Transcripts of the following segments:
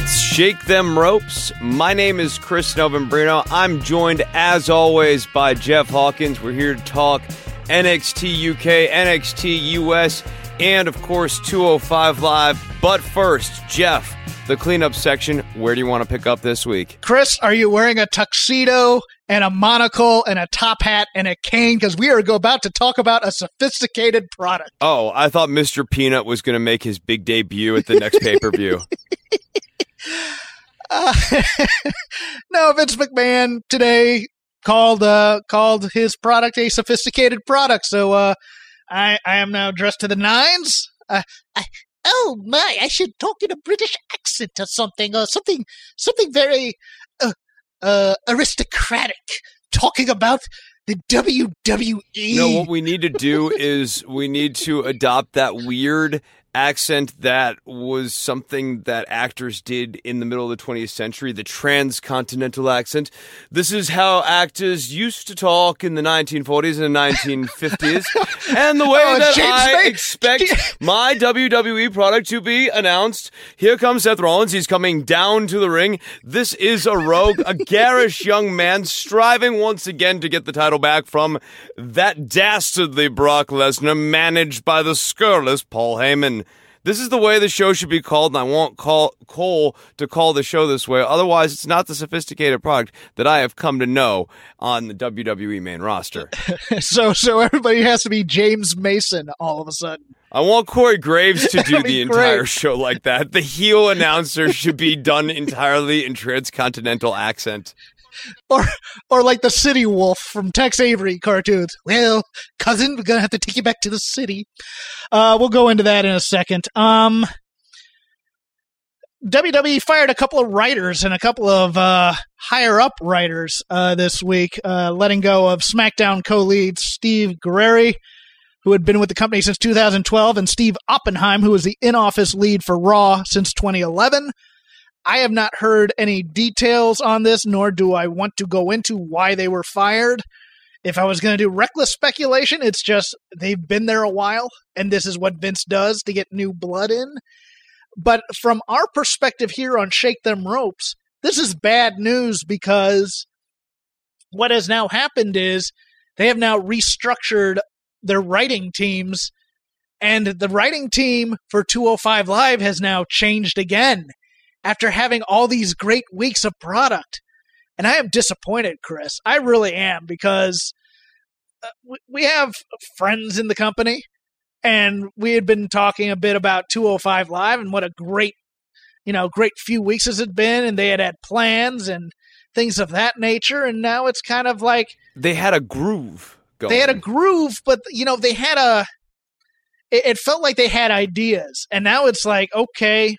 It's Shake Them Ropes. My name is Chris Novembrino. I'm joined, as always, by Jeff Hawkins. We're here to talk NXT UK, NXT US, and of course 205 Live. But first, Jeff, the cleanup section. Where do you want to pick up this week? Chris, are you wearing a tuxedo and a monocle and a top hat and a cane? Because we are about to talk about a sophisticated product. Oh, I thought Mr. Peanut was going to make his big debut at the next pay per view. Uh, no, Vince McMahon today called uh, called his product a sophisticated product. So uh, I I am now dressed to the nines. Uh, I, oh my! I should talk in a British accent or something, or something something very uh, uh, aristocratic, talking about the WWE. No, what we need to do is we need to adopt that weird accent that was something that actors did in the middle of the 20th century, the transcontinental accent. This is how actors used to talk in the 1940s and 1950s, and the way Oh, that James I May- expect my WWE product to be announced. Here comes Seth Rollins. He's coming down to the ring. This is a rogue, a garish young man striving once again to get the title back from that dastardly Brock Lesnar, managed by the scurrilous Paul Heyman. This is the way the show should be called, and I want call, Cole to call the show this way. Otherwise, it's not the sophisticated product that I have come to know on the WWE main roster. so so everybody has to be James Mason all of a sudden. I want Corey Graves to do the entire great. show like that. The heel announcer should be done entirely in transcontinental accent. Or or like the city wolf from Tex Avery cartoons. Well, cousin, we're gonna have to take you back to the city. Uh, we'll go into that in a second. Um, WWE fired a couple of writers and a couple of uh, higher up writers uh, this week, uh, letting go of SmackDown co-lead Steve Guerreri, who had been with the company since 2012, and Steve Oppenheim, who was the in-office lead for Raw since 2011. I have not heard any details on this, nor do I want to go into why they were fired. If I was going to do reckless speculation, it's just they've been there a while, and this is what Vince does to get new blood in. But from our perspective here on Shake Them Ropes, this is bad news because what has now happened is they have now restructured their writing teams, and the writing team for 205 Live has now changed again after having all these great weeks of product. And I am disappointed, Chris. I really am because uh, we- have friends in the company and we had been talking a bit about 205 Live and what a great, you know, great few weeks has it been. And they had had plans and things of that nature. And now it's kind of like They had a groove going. they had a groove, but you know, they had a. It felt like they had ideas, and now it's like okay,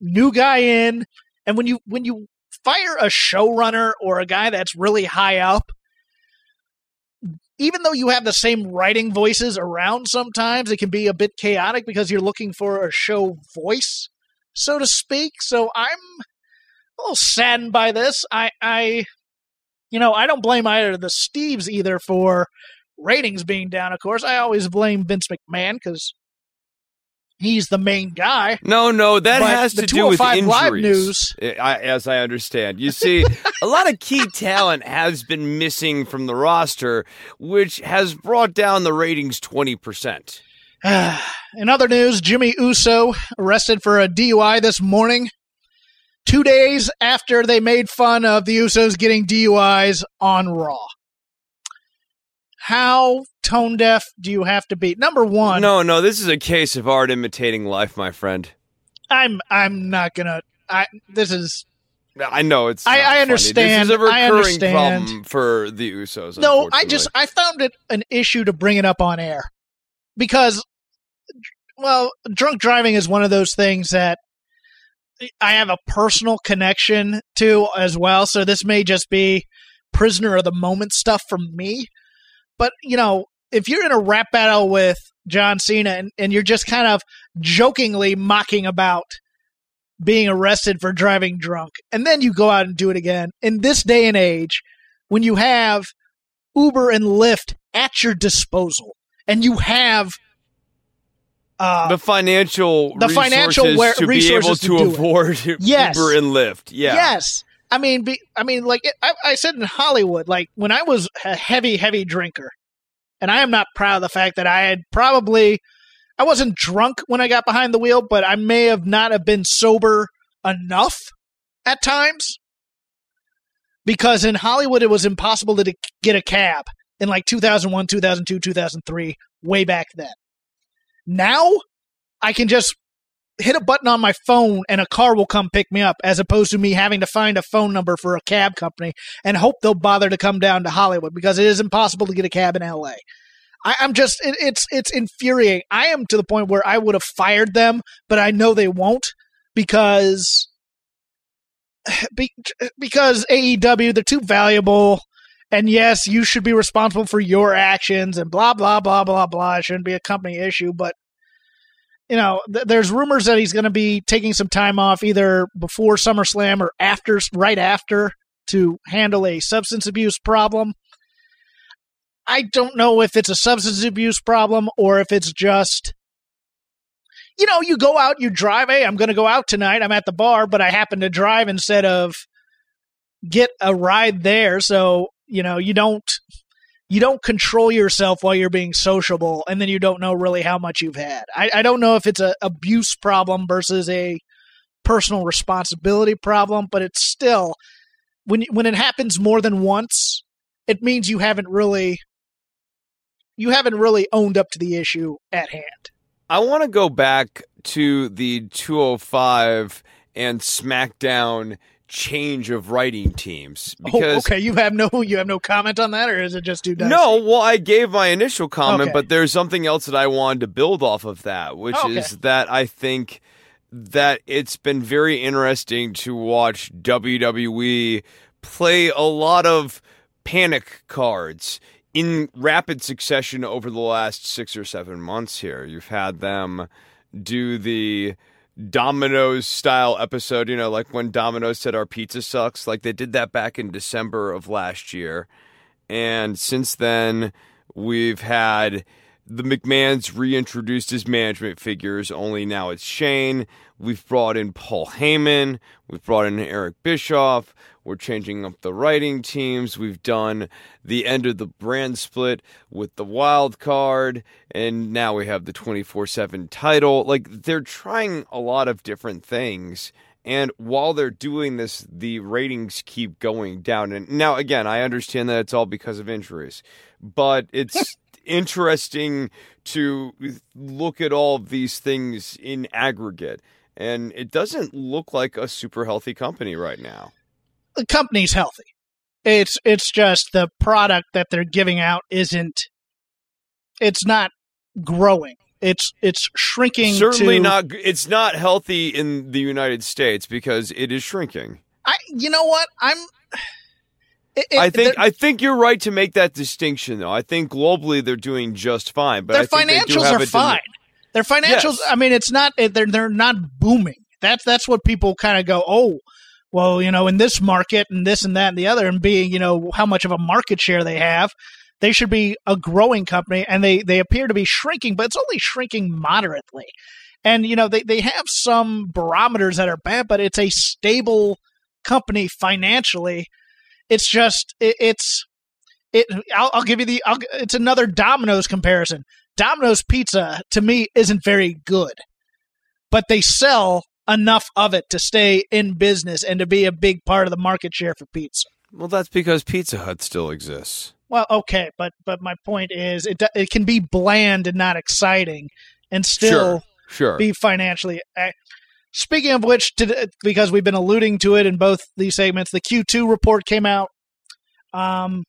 new guy in, and when you when you fire a showrunner or a guy that's really high up, even though you have the same writing voices around, sometimes it can be a bit chaotic because you're looking for a show voice, so to speak. So I'm a little saddened by this. I, I you know, I don't blame either the Steves either for ratings being down. Of course, I always blame Vince McMahon because he's the main guy. No, no, that But has to do with 205 Live injuries. Eh, I, as I understand, you see, a lot of key talent has been missing from the roster, which has brought down the ratings twenty percent. In other news, Jimmy Uso arrested for a DUI this morning. two days after they made fun of the Usos getting DUIs on Raw. How tone deaf do you have to be? Number one, No, no, this is a case of art imitating life, my friend. I'm I'm not gonna. I this is I know it's. I- I funny. understand. This is a I recurring understand. problem for the Usos. no. I just. I found it an issue to bring it up on air because, well, drunk driving is one of those things that I have a personal connection to as well. So this may just be prisoner of the moment stuff from me. But you know, if you're in a rap battle with John Cena and, and you're just kind of jokingly mocking about being arrested for driving drunk, and then you go out and do it again in this day and age, when you have Uber and Lyft at your disposal, and you have uh, the financial the financial resources where- to be able to it. afford Yes. Uber and Lyft. Yeah. Yes. I mean, be, I mean, like it, I, I said in Hollywood, like when I was a heavy, heavy drinker, and I am not proud of the fact that I had probably, I wasn't drunk when I got behind the wheel, but I may have not have been sober enough at times because in Hollywood it was impossible to get a cab in like 2001, 2002, 2003, way back then. Now I can just hit a button on my phone and a car will come pick me up as opposed to me having to find a phone number for a cab company and hope they'll bother to come down to Hollywood because it is impossible to get a cab in LA. I, I'm just it, it's it's infuriating. I am to the point where I would have fired them, but I know they won't because be, because AEW they're too valuable. And yes, you should be responsible for your actions and blah blah blah blah blah. It shouldn't be a company issue, but you know, th- there's rumors that he's going to be taking some time off either before SummerSlam or after, right after, to handle a substance abuse problem. I don't know if it's a substance abuse problem or if it's just, you know, you go out, you drive. Hey, I'm going to go out tonight. I'm at the bar, but I happen to drive instead of get a ride there. So, you know, you don't you don't control yourself while you're being sociable and then you don't know really how much you've had. I, I don't know if it's a abuse problem versus a personal responsibility problem but it's still when when it happens more than once it means you haven't really you haven't really owned up to the issue at hand. I want to go back to the 205 and SmackDown change of writing teams oh, because oh, okay you have no you have no comment on that or is it just too dicey? No, well, I gave my initial comment, Okay. but there's something else that I wanted to build off of that, which Okay. is that I think that it's been very interesting to watch WWE play a lot of panic cards in rapid succession over the last six or seven months here. You've had them do the Domino's style episode, you know, like when Domino's said our pizza sucks, like they did that back in December of last year. And since then, we've had the McMahons reintroduced as management figures, only now it's Shane. We've brought in Paul Heyman. We've brought in Eric Bischoff. We're changing up the writing teams. We've done the end of the brand split with the wild card. And now we have the 24 7 title. Like, they're trying a lot of different things. And while they're doing this, the ratings keep going down. And now, again, I understand that it's all because of injuries, but it's interesting to look at all of these things in aggregate. And it doesn't look like a super healthy company right now. The company's healthy it's it's just the product that they're giving out isn't it's not growing it's it's shrinking Certainly to- not. It's not healthy in the United States because it is shrinking. I you know what I'm. It, it- I think I think you're right to make that distinction, though. I think globally they're doing just fine, but their I think they do financials are fine. Their financials. Yes. I mean, it's not they're they're not booming. That's that's what people kind of go. Oh, well, you know, in this market and this and that and the other, and being you know how much of a market share they have. They should be a growing company, and they they appear to be shrinking, but it's only shrinking moderately. And you know they they have some barometers that are bad, but it's a stable company financially. It's just it, it's it. I'll, I'll give you the. I'll, it's another Domino's comparison. Domino's pizza to me isn't very good, but they sell enough of it to stay in business and to be a big part of the market share for pizza. Well, that's because Pizza Hut still exists. Well, okay, but but my point is it it can be bland and not exciting and still Sure. Sure. be financially Speaking of which, to, because we've been alluding to it in both these segments, the Q2 report came out. Um,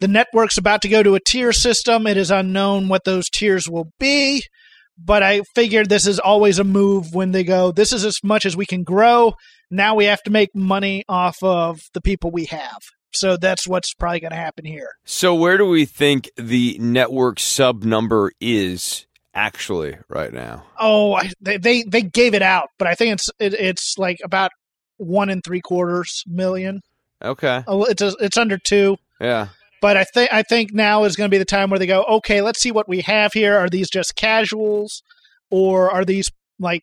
the network's about to go to a tier system. It is unknown what those tiers will be, but I figured this is always a move when they go, this is as much as we can grow. Now we have to make money off of the people we have. So that's what's probably going to happen here. So where do we think the network sub number is actually right now? Oh, I, they, they they gave it out, but I think it's it, it's like about one and three quarters million. Okay. Oh, it's a, it's under two. Yeah. But I think I think now is going to be the time where they go, okay, let's see what we have here. Are these just casuals, or are these like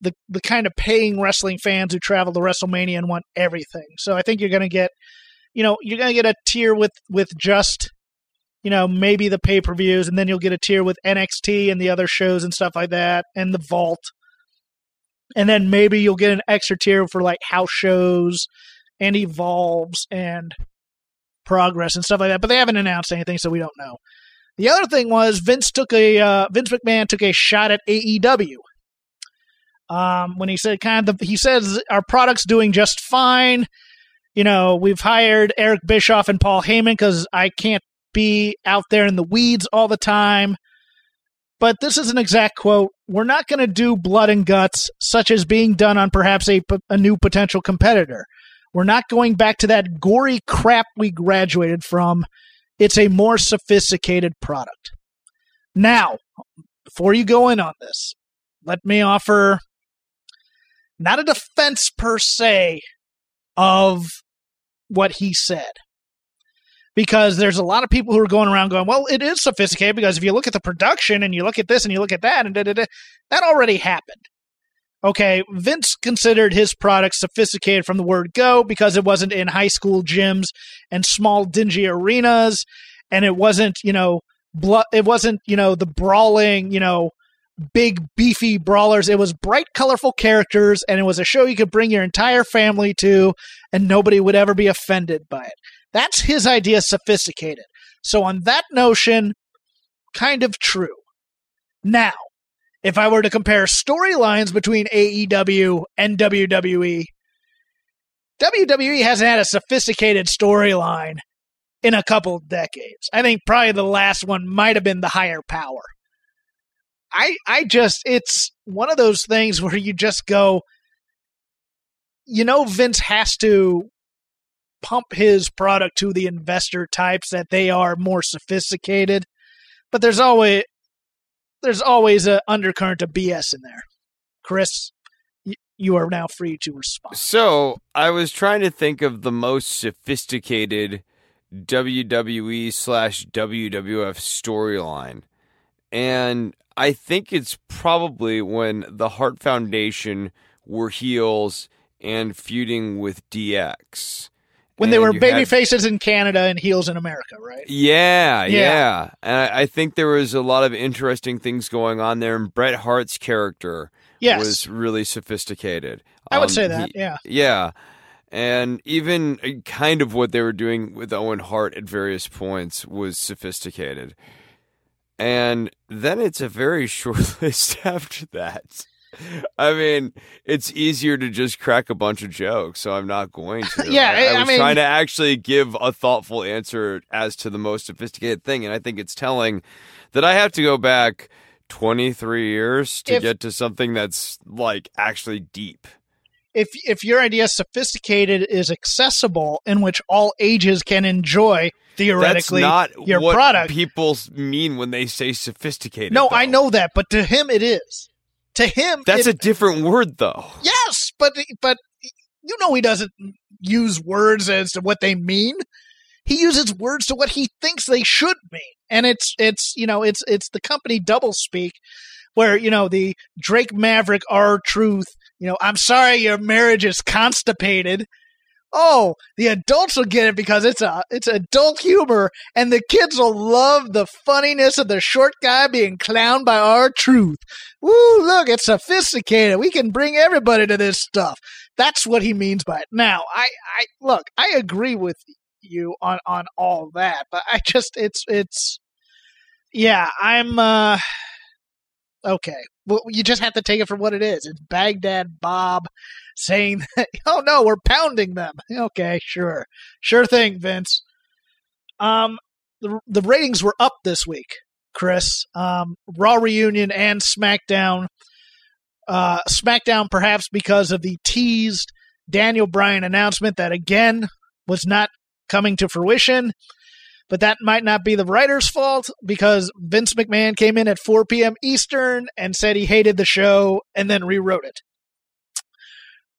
the the kind of paying wrestling fans who travel to WrestleMania and want everything? So I think you're going to get, you know, you're going to get a tier with with just, you know, maybe the pay per views, and then you'll get a tier with NXT and the other shows and stuff like that, and the Vault, and then maybe you'll get an extra tier for like house shows and evolves and progress and stuff like that. But they haven't announced anything, so we don't know. The other thing was Vince took a uh, Vince McMahon took a shot at AEW. Um, when he said kind of the, he says our product's doing just fine. You know, we've hired Eric Bischoff and Paul Heyman because I can't be out there in the weeds all the time. But this is an exact quote. We're not going to do blood and guts, such as being done on perhaps a, a new potential competitor. We're not going back to that gory crap we graduated from. It's a more sophisticated product. Now, before you go in on this, let me offer not a defense per se of what he said. Because there's a lot of people who are going around going, well, it is sophisticated because if you look at the production and you look at this and you look at that and da, da, da, that already happened okay, Vince considered his product sophisticated from the word go because it wasn't in high school gyms and small dingy arenas and it wasn't, you know, blo- it wasn't, you know, the brawling, you know, big beefy brawlers. It was bright colorful characters and it was a show you could bring your entire family to and nobody would ever be offended by it. That's his idea sophisticated. So on that notion, kind of true. Now, if I were to compare storylines between AEW and WWE, WWE hasn't had a sophisticated storyline in a couple decades. I think probably the last one might have been the higher power. I I just it's one of those things where you just go you know Vince has to pump his product to the investor types that they are more sophisticated but there's always there's always an undercurrent of BS in there. Chris, you are now free to respond. So I was trying to think of the most sophisticated WWE slash WWF storyline. And I think it's probably when the Hart Foundation were heels and feuding with DX. When they were baby had- faces in Canada and heels in America, right? Yeah, Yeah. yeah. And I, I think there was a lot of interesting things going on there. And Bret Hart's character Yes. was really sophisticated. I would Um, say that, he- yeah. Yeah. And even uh, kind of what they were doing with Owen Hart at various points was sophisticated. And then it's a very short list after that. I mean, it's easier to just crack a bunch of jokes, so I'm not going to. Yeah, I, I I was mean- trying to actually give a thoughtful answer as to the most sophisticated thing, and I think it's telling that I have to go back 23 years to If- get to something that's like actually deep. If if your idea sophisticated is accessible, in which all ages can enjoy theoretically That's not your what product. people mean when they say sophisticated. no, I know that, but to him it is. To him, That's it, a different word, though. yes, but but you know he doesn't use words as to what they mean. He uses words to what he thinks they should mean, and it's it's you know it's it's the company double speak, where you know the Drake Maverick R Truth. You know, I'm sorry your marriage is constipated. Oh, the adults will get it because it's a it's adult humor, and the kids will love the funniness of the short guy being clowned by R Truth. Woo, look, it's sophisticated. We can bring everybody to this stuff. That's what he means by it. Now, I, I look, I agree with you on on all that, but I just it's it's yeah, I'm uh okay. Well, you just have to take it for what it is. It's Baghdad Bob saying that, oh no, we're pounding them. Okay, sure. Sure thing, Vince. Um, the, the ratings were up this week, Chris. Um, Raw Reunion and SmackDown. Uh, SmackDown, perhaps because of the teased Daniel Bryan announcement that again was not coming to fruition. But that might not be the writer's fault because Vince McMahon came in at 4 p.m. Eastern and said he hated the show and then rewrote it.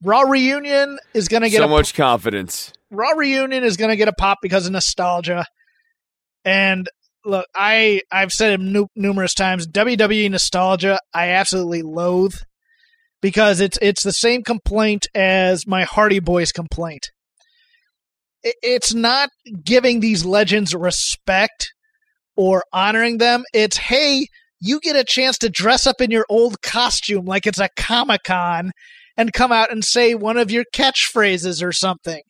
Raw Reunion is going to get so a, much confidence. Raw Reunion is going to get a pop because of nostalgia. And look, I I've said it nu- numerous times. WWE nostalgia, I absolutely loathe because it's it's the same complaint as my Hardy Boys complaint. It, it's not giving these legends respect or honoring them. It's hey, you get a chance to dress up in your old costume like it's a Comic Con and come out and say one of your catchphrases or something.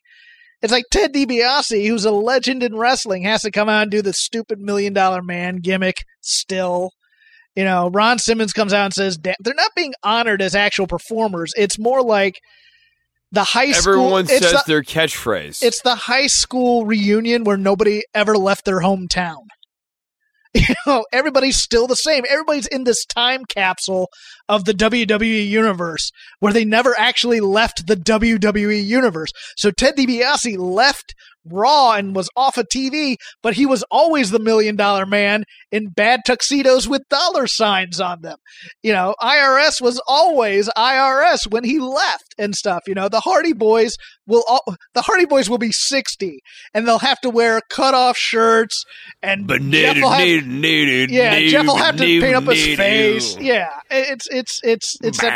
It's like Ted DiBiase, who's a legend in wrestling, has to come out and do the stupid million dollar man gimmick still. You know, Ron Simmons comes out and says they're not being honored as actual performers. It's more like the high school. Everyone says the, their catchphrase. It's the high school reunion where nobody ever left their hometown. You know, everybody's still the same. Everybody's in this time capsule of the WWE universe where they never actually left the WWE universe. So Ted DiBiase left Raw and was off of TV, but he was always the million dollar man in bad tuxedos with dollar signs on them. You know, IRS was always IRS when he left and stuff. You know, the Hardy Boys will all, the Hardy Boys will be 60 and they'll have to wear cut off shirts and Jeff will have, yeah, Jeff will have to paint up his face. Yeah, it's it's it's it's that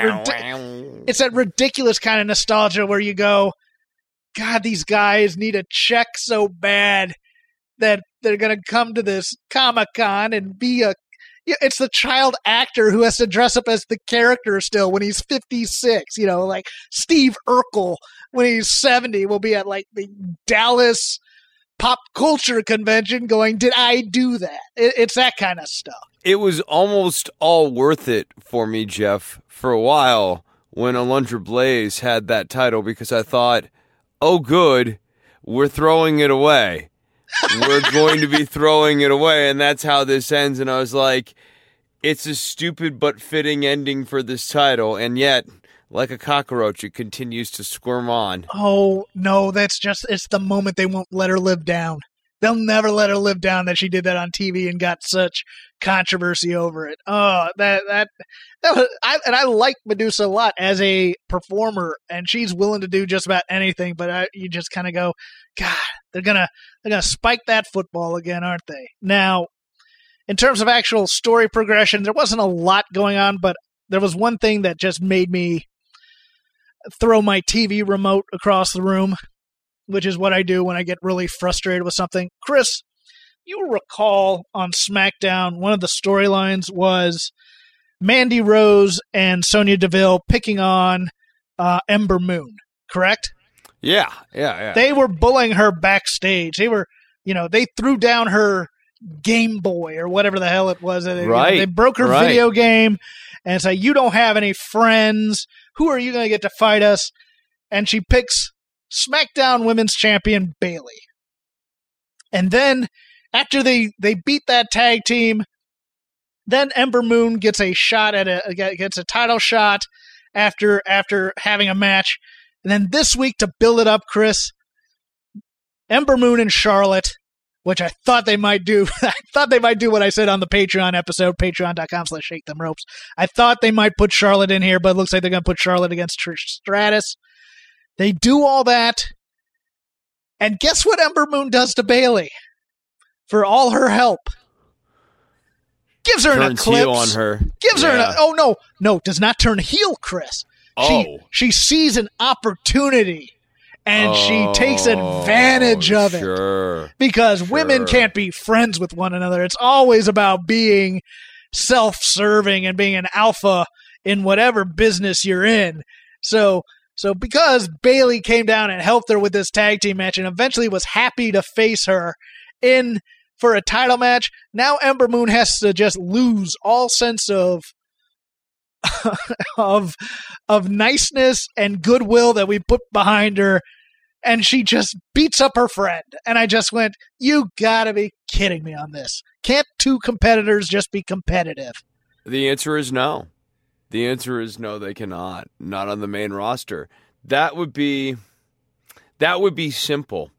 it's that ridiculous kind of nostalgia where you go, God, these guys need a check so bad that they're gonna come to this Comic Con and be a. It's the child actor who has to dress up as the character still when he's 56. You know, like Steve Urkel when he's 70 will be at like the Dallas pop culture convention going, Did I do that? It's that kind of stuff. It was almost all worth it for me, Jeff, for a while when Alundra Blaze had that title because I thought, oh, good, we're throwing it away. we're going to be throwing it away. And that's how this ends. And I was like, it's a stupid but fitting ending for this title. And yet, like a cockroach, it continues to squirm on. Oh, no, that's just, it's the moment they won't let her live down. They'll never let her live down that she did that on TV and got such controversy over it. Oh, that that that was, I, and I like Medusa a lot as a performer, and she's willing to do just about anything. But I, you just kind of go, God, they're gonna they're gonna spike that football again, aren't they? Now, in terms of actual story progression, there wasn't a lot going on, but there was one thing that just made me throw my TV remote across the room which is what I do when I get really frustrated with something. Chris, you recall on SmackDown, one of the storylines was Mandy Rose and Sonya Deville picking on uh, Ember Moon, correct? Yeah, yeah, yeah. They were bullying her backstage. They were, you know, they threw down her Game Boy or whatever the hell it was. They, right. They broke her right. video game and say, You don't have any friends. Who are you going to get to fight us? And she picks SmackDown Women's Champion Bayley. And then after they they beat that tag team, then Ember Moon gets a shot at a gets a title shot after after having a match. And then this week to build it up, Chris, Ember Moon and Charlotte, which I thought they might do. I thought they might do what I said on the Patreon episode, patreon.com slash shake them ropes. I thought they might put Charlotte in here, but it looks like they're gonna put Charlotte against Trish Stratus. They do all that. And guess what Ember Moon does to Bayley For all her help. Gives her an Turns eclipse. heel on her. Gives her an oh no, no, does not turn heel, Chris. Oh. She she sees an opportunity and she takes Oh, advantage of it Sure. because women can't be friends with one another. It's always about being self-serving and being an alpha in whatever business you're in. So so because Bayley came down and helped her with this tag team match and eventually was happy to face her in for a title match, now Ember Moon has to just lose all sense of of of niceness and goodwill that we put behind her and she just beats up her friend. And I just went, You gotta be kidding me on this. Can't two competitors just be competitive? The answer is no. The answer is no, they cannot. Not on the main roster. That would be that would be simple.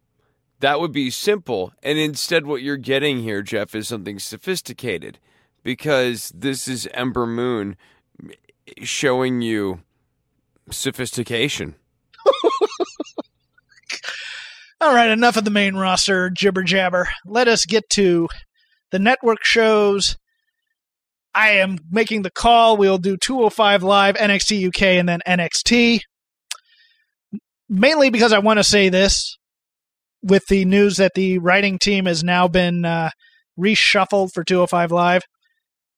That would be simple. And instead what you're getting here, Jeff, is something sophisticated. Because this is Ember Moon showing you sophistication. All right, enough of the main roster jibber jabber. Let us get to the network shows. I am making the call. We'll do 205 Live, NXT UK, and then NXT. Mainly because I want to say this with the news that the writing team has now been uh, reshuffled for 205 Live.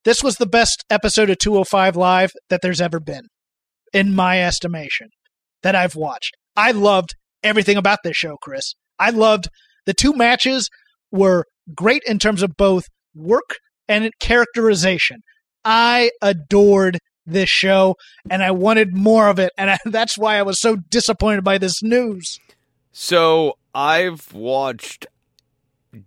This was the best episode of 205 Live that there's ever been, in my estimation, that I've watched. I loved everything about this show, Chris. I loved the two matches were great in terms of both work and characterization. I adored this show and I wanted more of it and I, that's why I was so disappointed by this news. So I've watched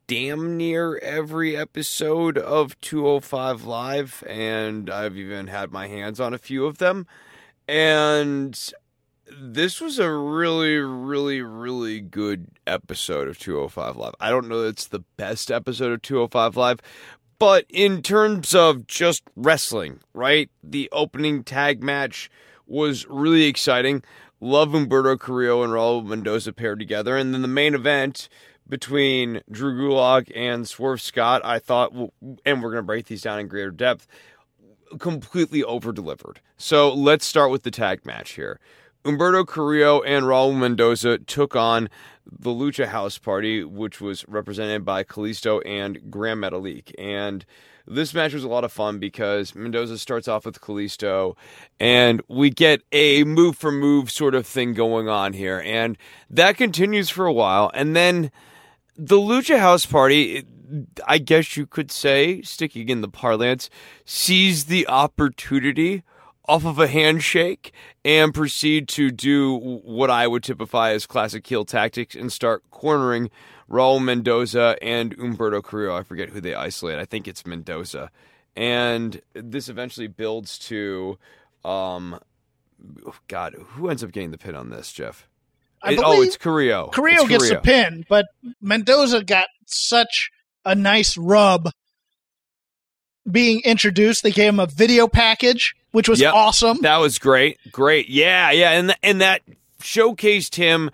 damn near every episode of 205 Live, and I've even had my hands on a few of them. And this was a really, really, really good episode of 205 Live. I don't know that it's the best episode of 205 Live, but in terms of just wrestling, right? The opening tag match was really exciting. Love Humberto Carrillo and Raul Mendoza paired together. And then the main event between Drew Gulak and Swerve Scott, I thought, and we're going to break these down in greater depth, completely over delivered. So let's start with the tag match here. Humberto Carrillo and Raul Mendoza took on the Lucha House Party, which was represented by Kalisto and Grand Metalik. And this match was a lot of fun because Mendoza starts off with Kalisto, and we get a move for move sort of thing going on here. And that continues for a while. And then the Lucha House Party, I guess you could say, sticking in the parlance, sees the opportunity off of a handshake and proceed to do what I would typify as classic heel tactics and start cornering Raul Mendoza and Humberto Carrillo. I forget who they isolate. I think it's Mendoza. And this eventually builds to, um, God, who ends up getting the pin on this, Jeff? I It- oh, it's Carrillo. Carrillo It's gets the pin, but Mendoza got such a nice rub being introduced. They gave him a video package, which was Yep. awesome. That was great. Great. Yeah, yeah. And and that showcased him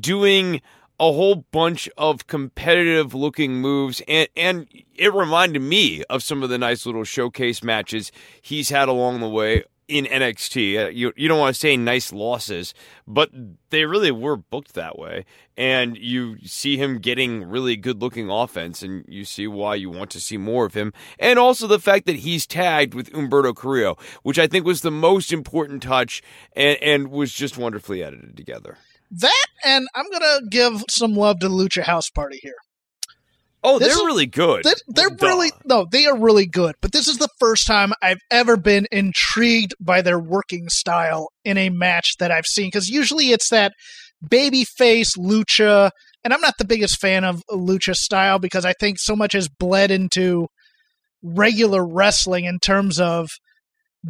doing a whole bunch of competitive looking moves and and it reminded me of some of the nice little showcase matches he's had along the way in NXT. Uh, You you don't want to say nice losses, but they really were booked that way. And you see him getting really good looking offense and you see why you want to see more of him. And also the fact that he's tagged with Humberto Carrillo, which I think was the most important touch and, and was just wonderfully edited together. That and I'm gonna give some love to Lucha House Party here. Oh, This they're is- really good. They're, they're Duh. really no, they are really good. But this is the first time I've ever been intrigued by their working style in a match that I've seen. Because usually it's that baby face lucha, and I'm not the biggest fan of lucha style because I think so much has bled into regular wrestling in terms of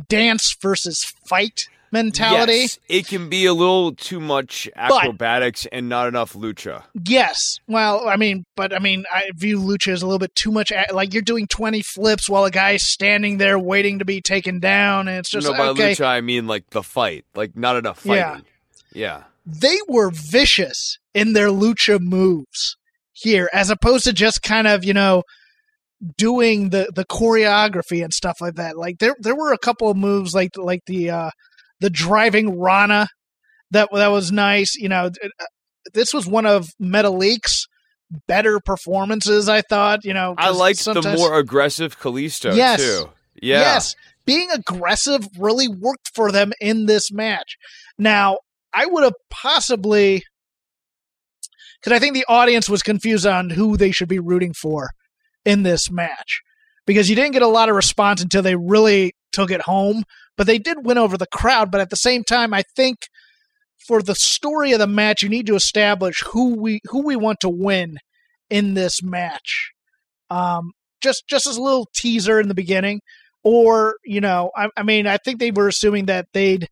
dance versus fight mentality. Yes, it can be a little too much acrobatics and not enough lucha. Yes. Well, I mean, but I mean, I view lucha as a little bit too much. Like you're doing 20 flips while a guy's standing there waiting to be taken down, and it's just no, by okay. lucha I mean like the fight, like not enough Yeah. fighting. Yeah. They were vicious in their lucha moves here, as opposed to just kind of you know doing the the choreography and stuff like that. Like there there were a couple of moves like like the uh the driving Rana that that was nice. You know, uh, this was one of Metalik better performances. I thought, you know, I liked the more aggressive Kalisto Yes. too. Yeah. Yes, being aggressive really worked for them in this match. Now, I would have possibly because I think the audience was confused on who they should be rooting for in this match because you didn't get a lot of response until they really took it home. But they did win over the crowd. But at the same time, I think for the story of the match, you need to establish who we who we want to win in this match. Um, just just as a little teaser in the beginning, or you know, I, I mean, I think they were assuming that they'd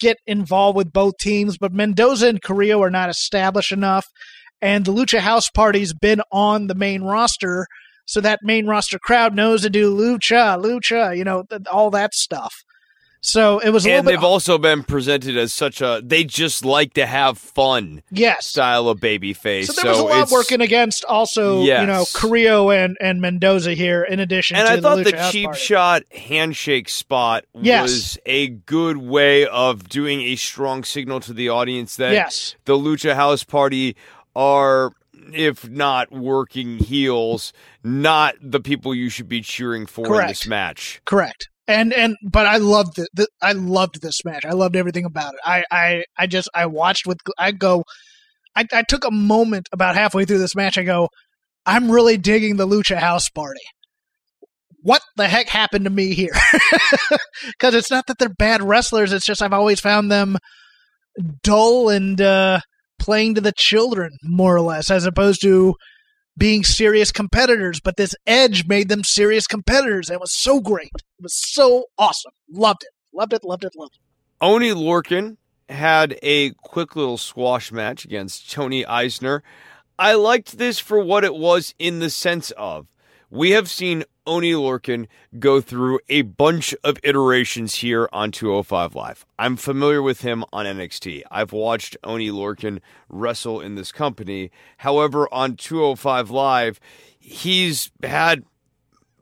get involved with both teams, but Mendoza and Carrillo are not established enough, and the Lucha House Party's been on the main roster, so that main roster crowd knows to do lucha, lucha, you know, th- all that stuff. So it was a little And they've bit, also been presented as such a they just like to have fun yes. style of baby face. So there was a lot working against also, you know, Yes. Carrillo and, and Mendoza here in addition And I the thought Lucha the cheap Party. shot handshake spot Yes. was a good way of doing a strong signal to the audience that Yes. the Lucha House Party are, if not working heels, not the people you should be cheering for in this match. Correct. And and but I loved it. The, I loved this match. I loved everything about it. I I I just I watched with I go. I, I took a moment about halfway through this match. I go, I'm really digging the Lucha House Party. What the heck happened to me here? Because it's not that they're bad wrestlers. It's just I've always found them dull and uh, playing to the children, more or less, as opposed to being serious competitors, but this edge made them serious competitors. It was so great. It was so awesome. Loved it. Loved it. Loved it. Loved it. Oney Lorcan had a quick little squash match against Tony Eisner. I liked this for what it was in the sense of we have seen Oney Lorcan go through a bunch of iterations here on 205 Live. I'm familiar with him on NXT. I've watched Oney Lorcan wrestle in this company. However, on 205 Live, he's had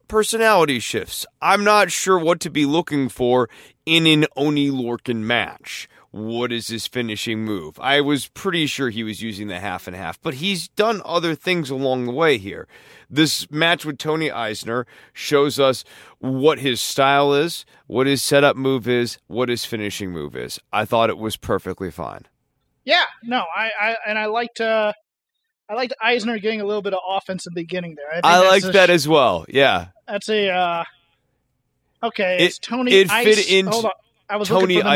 personality shifts. I'm not sure what to be looking for in an Oney Lorcan match. What is his finishing move? I was pretty sure he was using the half and half, but he's done other things along the way here. This match with Tony Eisner shows us what his style is, what his setup move is, what his finishing move is. I thought it was perfectly fine. Yeah, no, I, I and I liked uh I liked Eisner getting a little bit of offense in the beginning there. I, I liked that as well. Yeah. That's a uh okay. It- It's Tony. it Ice- fit into Hold on. I was looking Tony the name.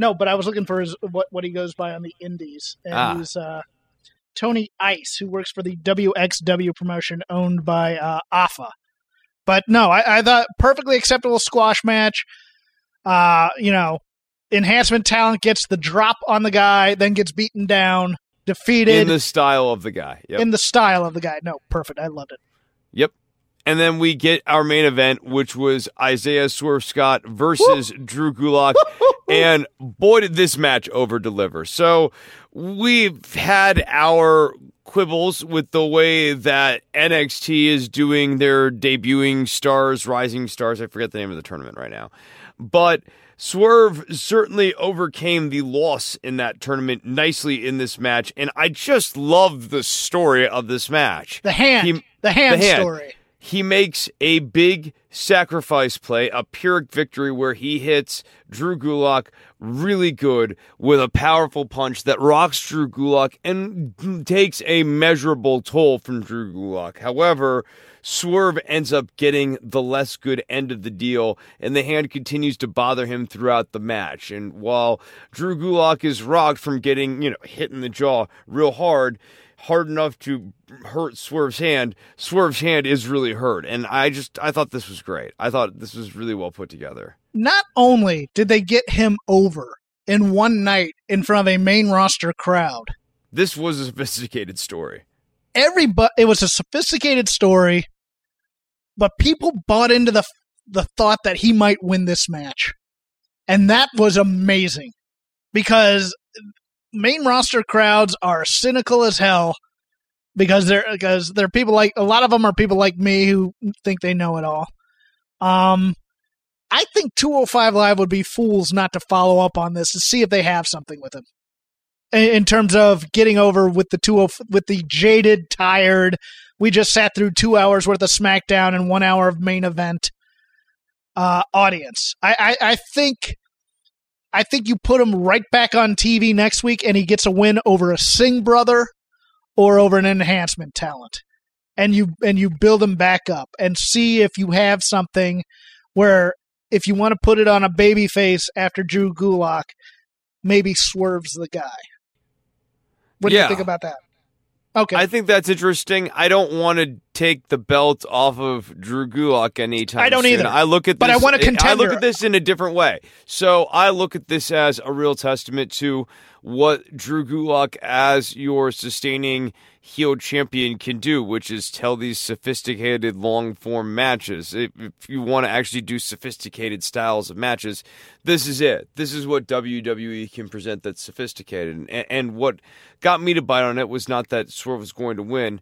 No, but I was looking for his what what he goes by on the Indies, and Ah. he's uh, Tony Ice, who works for the WXW promotion owned by uh, AFA. But no, I, I thought perfectly acceptable squash match. Uh, you know, enhancement talent gets the drop on the guy, then gets beaten down, defeated In the style of the guy. Yep. in the style of the guy. No, perfect. I loved it. And then we get our main event, which was Isaiah Swerve Scott versus Drew Gulak. and boy, did this match over deliver. So we've had our quibbles with the way that NXT is doing their debuting stars, rising stars. I forget the name of the tournament right now. But Swerve certainly overcame the loss in that tournament nicely in this match. And I just love the story of this match. The hand, He- the hand the hand. story. He makes a big sacrifice play, a Pyrrhic victory where he hits Drew Gulak really good with a powerful punch that rocks Drew Gulak and takes a measurable toll from Drew Gulak. However, Swerve ends up getting the less good end of the deal, and the hand continues to bother him throughout the match. And while Drew Gulak is rocked from getting, you know, hit in the jaw real hard, hard enough to hurt Swerve's hand, Swerve's hand is really hurt. And I just I thought this was great. I thought this was really well put together. not only did they get him over in one night in front of a main roster crowd, This was a sophisticated story. everybody it was a sophisticated story, but people bought into the the thought that he might win this match. And that was amazing because main roster crowds are cynical as hell because they're because they're people like a lot of them are people like me who think they know it all. Um I think 205 Live would be fools not to follow up on this to see if they have something with him. in terms of getting over with the two with the jaded, tired. We just sat through two hours worth of SmackDown and one hour of main event uh, audience. I, I, I think I think you put him right back on TV next week, and he gets a win over a Singh brother or over an enhancement talent, and you and you build him back up and see if you have something where if you want to put it on a baby face after Drew Gulak, maybe swerves the guy. What do Yeah. you think about that? Okay. I think that's interesting. I don't want to take the belt off of Drew Gulak anytime I don't soon. either. I look at this, But I want to contender. I look at this in a different way. So I look at this as a real testament to what Drew Gulak as your sustaining heel champion can do, which is tell these sophisticated long form matches. If, if you want to actually do sophisticated styles of matches, this is it. This is what WWE can present that's sophisticated. And, and what got me to bite on it was not that Swerve was going to win,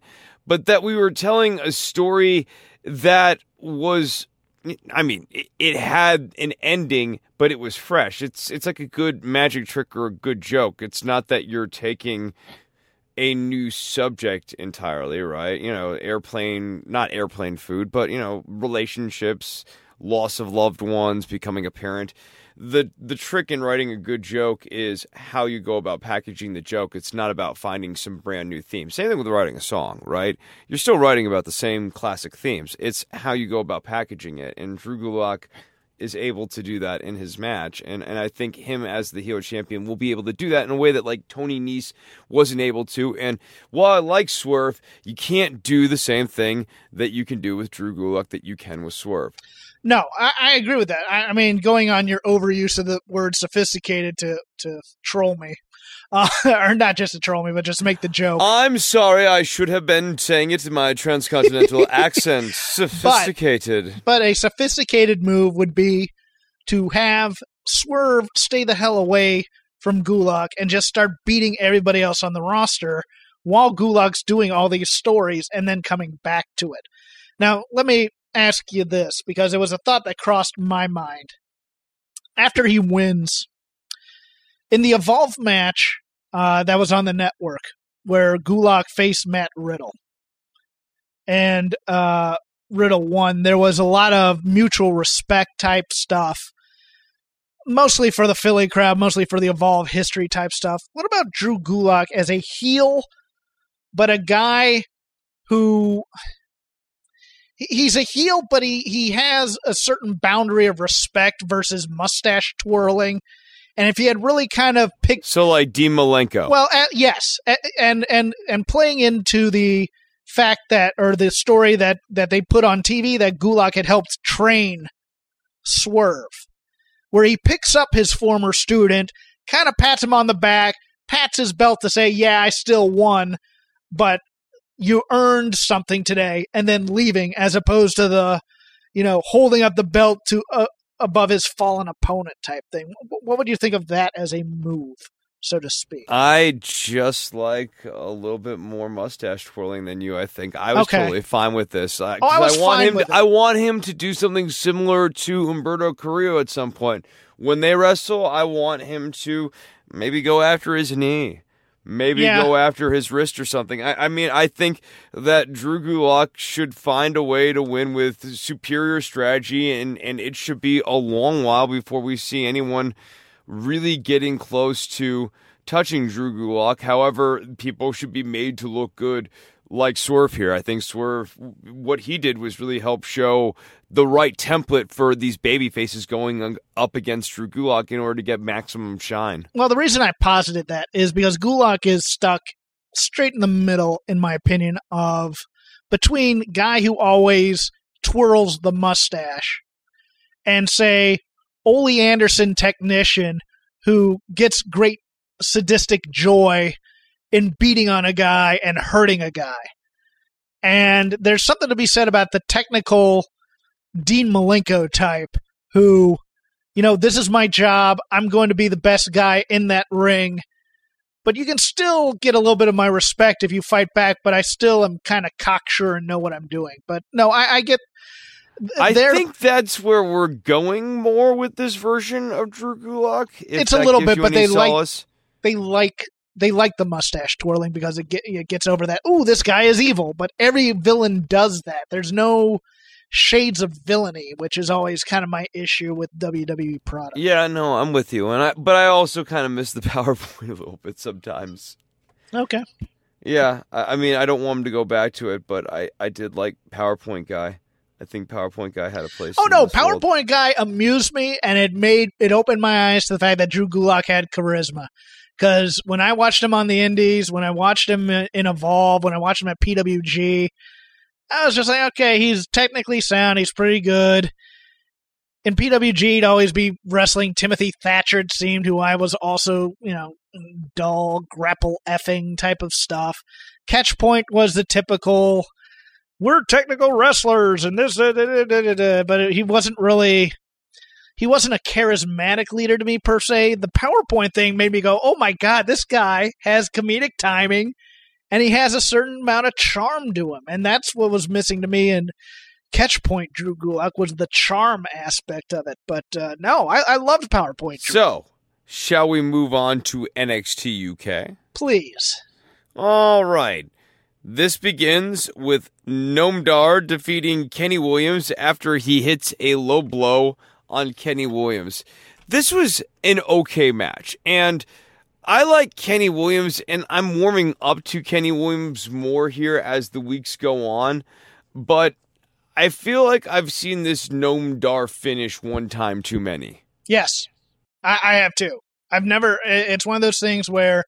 but that we were telling a story that was I mean, it, had an ending, but it was fresh. It's it's like a good magic trick or a good joke. It's not that you're taking a new subject entirely, right? You know, airplane, not airplane food, but you know, relationships, loss of loved ones, becoming a parent. The the trick in writing a good joke is how you go about packaging the joke. It's not about finding some brand new theme. Same thing with writing a song, right? You're still writing about the same classic themes. It's how you go about packaging it. And Drew Gulak is able to do that in his match. And and I think him as the heel champion will be able to do that in a way that like Tony Nese wasn't able to. And while I like Swerve, you can't do the same thing that you can do with Drew Gulak that you can with Swerve. No, I, I agree with that. I, I mean, going on your overuse of the word sophisticated to to troll me, uh, or not just to troll me, but just make the joke. I'm sorry, I should have been saying it in my transcontinental accent. Sophisticated. but a sophisticated move would be to have Swerve stay the hell away from Gulak and just start beating everybody else on the roster while Gulak's doing all these stories and then coming back to it. Now, let me ask you this because it was a thought that crossed my mind. After he wins, in the Evolve match uh, that was on the network, where Gulak faced Matt Riddle, and uh, Riddle won, there was a lot of mutual respect type stuff. Mostly for the Philly crowd, mostly for the Evolve history type stuff. What about Drew Gulak as a heel, but a guy who he's a heel, but he he has a certain boundary of respect versus mustache twirling. And if he had really kind of picked So like Dean Malenko. well, uh, yes, and and and playing into the fact that or the story that that they put on TV that Gulak had helped train Swerve, where he picks up his former student, kind of pats him on the back, pats his belt to say, "Yeah, I still won, but you earned something today," and then leaving, as opposed to the, you know, holding up the belt to uh, above his fallen opponent type thing. What would you think of that as a move, so to speak? I just like a little bit more mustache twirling than you. I think I was Okay. totally fine with this. Uh, Oh, I was want fine him. with to, it. I want him to do something similar to Humberto Carrillo at some point when they wrestle. I want him to maybe go after his knee. Maybe Yeah. go after his wrist or something. I, I mean, I think that Drew Gulak should find a way to win with superior strategy, and, and it should be a long while before we see anyone really getting close to touching Drew Gulak. However, people should be made to look good like Swerve here. I think Swerve, what he did was really help show the right template for these baby faces going up against Drew Gulak in order to get maximum shine. Well, the reason I posited that is because Gulak is stuck straight in the middle, in my opinion, of between guy who always twirls the mustache and say Ole Anderson technician who gets great sadistic joy in beating on a guy and hurting a guy. And there's something to be said about the technical Dean Malenko type who you know, this is my job. I'm going to be the best guy in that ring. But you can still get a little bit of my respect if you fight back, but I still am kind of cocksure and know what I'm doing. But no, I, I get. I think that's where we're going more with this version of Drew Gulak. It's a little bit, but they like- they like they like the mustache twirling because it, get, it gets over that. Ooh, this guy is evil. But every villain does that. There's no shades of villainy, which is always kind of my issue with WWE product. Yeah, no, I'm with you, and I but I also kind of miss the PowerPoint a little bit sometimes. Okay. Yeah, I, I mean, I don't want him to go back to it, but I I did like PowerPoint guy. I think PowerPoint guy had a place. Oh no, this world. PowerPoint guy amused me, and it made it opened my eyes to the fact that Drew Gulak had charisma. Because when I watched him on the Indies, when I watched him in Evolve, when I watched him at PWG, I was just like, okay, he's technically sound, he's pretty good. In PWG, he'd always be wrestling Timothy Thatcher, it seemed, who I was also, you know, dull, grapple effing type of stuff. Catchpoint was the typical we're technical wrestlers and this, da, da, da," but he wasn't really. He wasn't a charismatic leader to me per se. The PowerPoint thing made me go, "Oh my god, this guy has comedic timing, and he has a certain amount of charm to him." And that's what was missing to me. And Catchpoint Drew Gulak was the charm aspect of it. But uh, no, I, I loved PowerPoint. Drew. So, shall we move on to NXT UK? Please, All right. This begins with Noam Dar defeating Kenny Williams after he hits a low blow on Kenny Williams. This was an okay match, and I like Kenny Williams, and I'm warming up to Kenny Williams more here as the weeks go on, but I feel like I've seen this Gnome Noam Dar finish one time too many. yes, I, I have too. I've never. It's one of those things where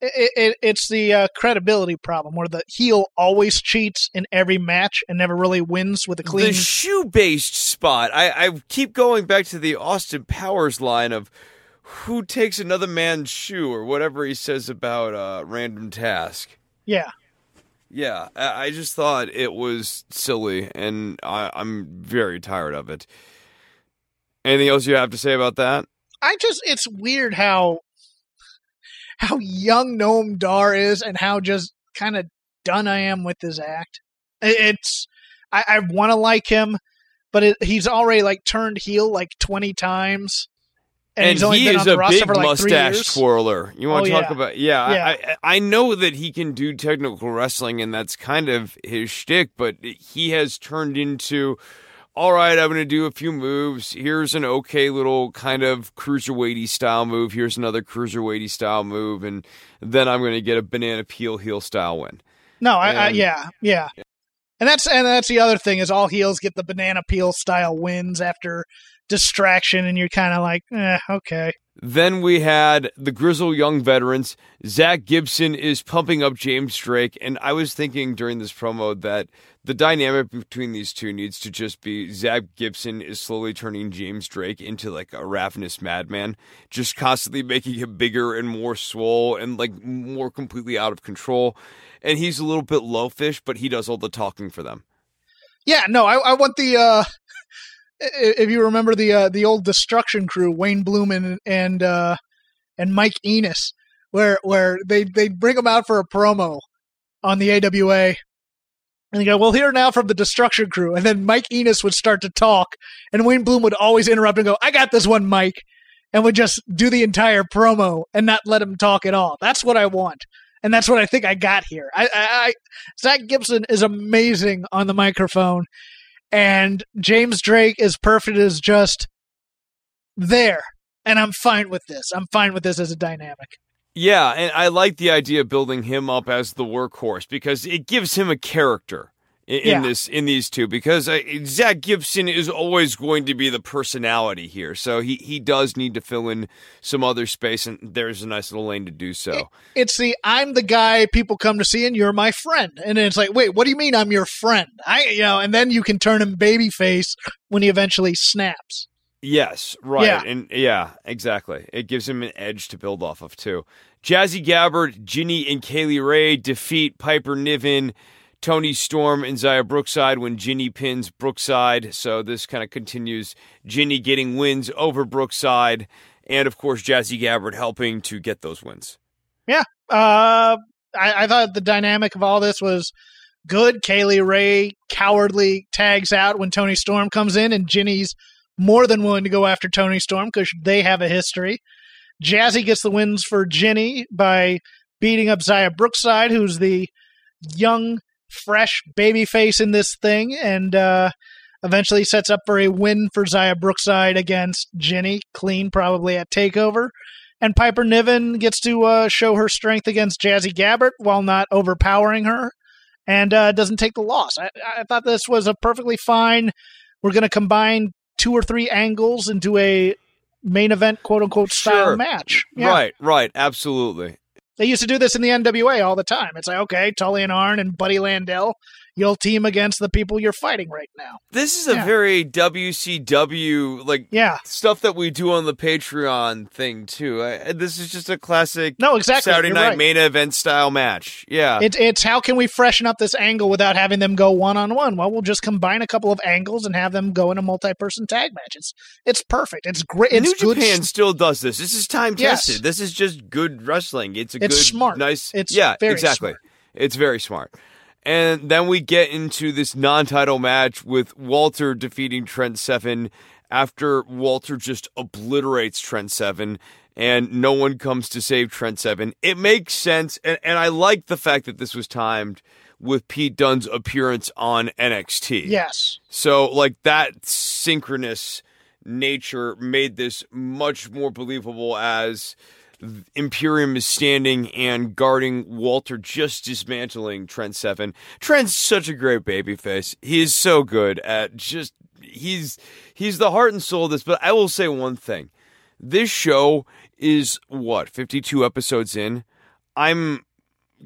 it, it, it's the uh, credibility problem, where the heel always cheats in every match and never really wins with a clean. The shoe based spot. I, I keep going back to the Austin Powers line of who takes another man's shoe or whatever he says about uh, random task. yeah, Yeah, I, I just thought it was silly and I, I'm very tired of it. Anything else you have to say about that? I just it's weird how how young Noam Dar is and how just kind of done I am with his act. It's I, I want to like him, but it, he's already like turned heel like twenty times, and, And, he is a big like mustache twirler. You want Oh, to talk yeah. about? Yeah, Yeah. I, I I know that he can do technical wrestling, and that's kind of his shtick. But he has turned into, all right, I'm going to do a few moves. Here's an okay little kind of cruiserweighty style move. Here's another cruiserweighty style move, and then I'm going to get a banana peel heel style win. No, I, I And- yeah, yeah. And that's and that's the other thing is all heels get the banana peel style wins after distraction, and you're kind of like, eh, okay. Then we had the Grizzled Young Veterans. Zach Gibson is pumping up James Drake. And I was thinking during this promo that the dynamic between these two needs to just be Zach Gibson is slowly turning James Drake into like a ravenous madman, just constantly making him bigger and more swole and like more completely out of control. And he's a little bit low fish, but he does all the talking for them. Yeah, no, I, I want the. uh If you remember the uh, the old Destruction Crew, Wayne Bloom and and uh, and Mike Enos, where where they they bring them out for a promo on the AWA, and they go, "Well, here now from the Destruction Crew," and then Mike Enos would start to talk, and Wayne Bloom would always interrupt and go, "I got this one, Mike," and would just do the entire promo and not let him talk at all. That's what I want. And that's what I think I got here. I, I, I Zach Gibson is amazing on the microphone, and James Drake is perfect as just there. And I'm fine with this. I'm fine with this as a dynamic. Yeah, and I like the idea of building him up as the workhorse because it gives him a character in, Yeah. this in these two. Because uh, Zach Gibson is always going to be the personality here, so he he does need to fill in some other space, and there's a nice little lane to do so. It's the I'm the guy people come to see, and you're my friend. And it's like, wait, what do you mean I'm your friend? I, you know, and then you can turn him babyface when he eventually snaps. Yes, right. Yeah. And yeah, exactly. It gives him an edge to build off of too. Jazzy Gabert, Ginny, and Kay Lee Ray defeat Piper Niven, Toni Storm, and Xia Brookside when Ginny pins Brookside. So this kind of continues Ginny getting wins over Brookside, and of course Jazzy Gabert helping to get those wins. Yeah. Uh, I, I thought the dynamic of all this was good. Kay Lee Ray cowardly tags out when Toni Storm comes in, and Ginny's more than willing to go after Toni Storm because they have a history. Jazzy gets the wins for Ginny by beating up Xia Brookside, who's the young, fresh baby face in this thing, and uh, eventually sets up for a win for Xia Brookside against Ginny, clean probably at Takeover. And Piper Niven gets to uh, show her strength against Jazzy Gabert while not overpowering her, and uh, doesn't take the loss. I, I thought this was a perfectly fine. We're going to combine two or three angles into a main event, quote unquote, style Sure. match. Yeah. Right, right, absolutely. They used to do this in the NWA all the time. It's like, okay, Tully and Arn and Buddy Landel, you'll team against the people you're fighting right now. This is a Yeah. very WCW like Yeah. stuff that we do on the Patreon thing too. I, this is just a classic No, exactly. Saturday You're night right. main event style match. Yeah. It's it's how can we freshen up this angle without having them go one on one? Well, we'll just combine a couple of angles and have them go in a multi person tag match. It's it's perfect. It's great. It's New good. Japan still does this. This is time Yes. tested. This is just good wrestling. It's a It's good, smart. nice. It's yeah, exactly. smart. It's very smart. And then we get into this non-title match with Walter defeating Trent Seven after Walter just obliterates Trent Seven and no one comes to save Trent Seven. It makes sense, and, and I like the fact that this was timed with Pete Dunne's appearance on NXT. Yes. So, like that synchronous nature made this much more believable as Imperium is standing and guarding Walter, just dismantling Trent Seven. Trent's such a great babyface. He is so good at just he's he's the heart and soul of this. But I will say one thing: this show is what fifty two episodes in. I'm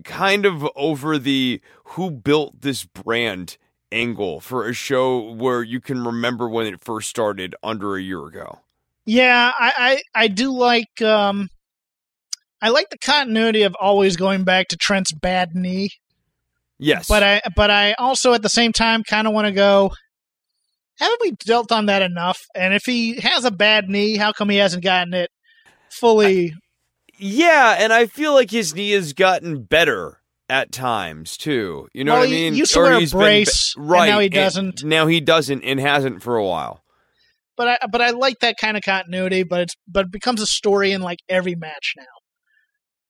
kind of over the who built this brand angle for a show where you can remember when it first started under a year ago. Yeah, I, I I do like um I like the continuity of always going back to Trent's bad knee. Yes. But I but I also at the same time kind of want to go. Haven't we dealt on that enough? And if he has a bad knee, how come he hasn't gotten it fully? yeah, and I feel like his knee has gotten better at times too. You know Well, what I he mean? used to Or wear a been brace, and right? now he doesn't. now he doesn't, and hasn't for a while. but I but I like that kind of continuity. But it's but it becomes a story in like every match now.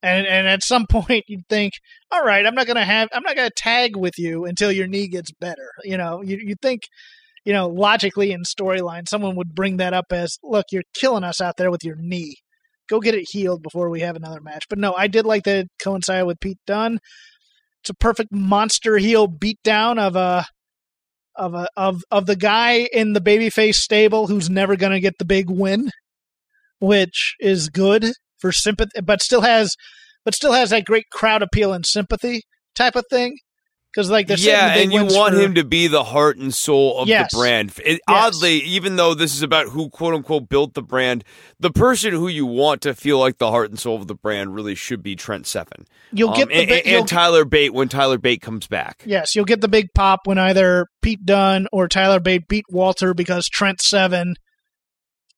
And and at some point you'd think, all right, I'm not gonna have I'm not gonna tag with you until your knee gets better. You know, you you think, you know, logically in storyline, someone would bring that up as, look, you're killing us out there with your knee. Go get it healed before we have another match. But no, I did like that it coincided with Pete Dunne. It's a perfect monster heel beatdown of a of a of of the guy in the babyface stable who's never going to get the big win, which is good for sympathy, but still has but still has that great crowd appeal and sympathy type of thing. Because like they're yeah, and you want for- him to be the heart and soul of Yes. the brand. It, Yes. Oddly, even though this is about who quote unquote built the brand, the person who you want to feel like the heart and soul of the brand really should be Trent Seven. You'll Um, get the and, and you'll- Tyler Bate when Tyler Bate comes back. Yes, you'll get the big pop when either Pete Dunne or Tyler Bate beat Walter because Trent Seven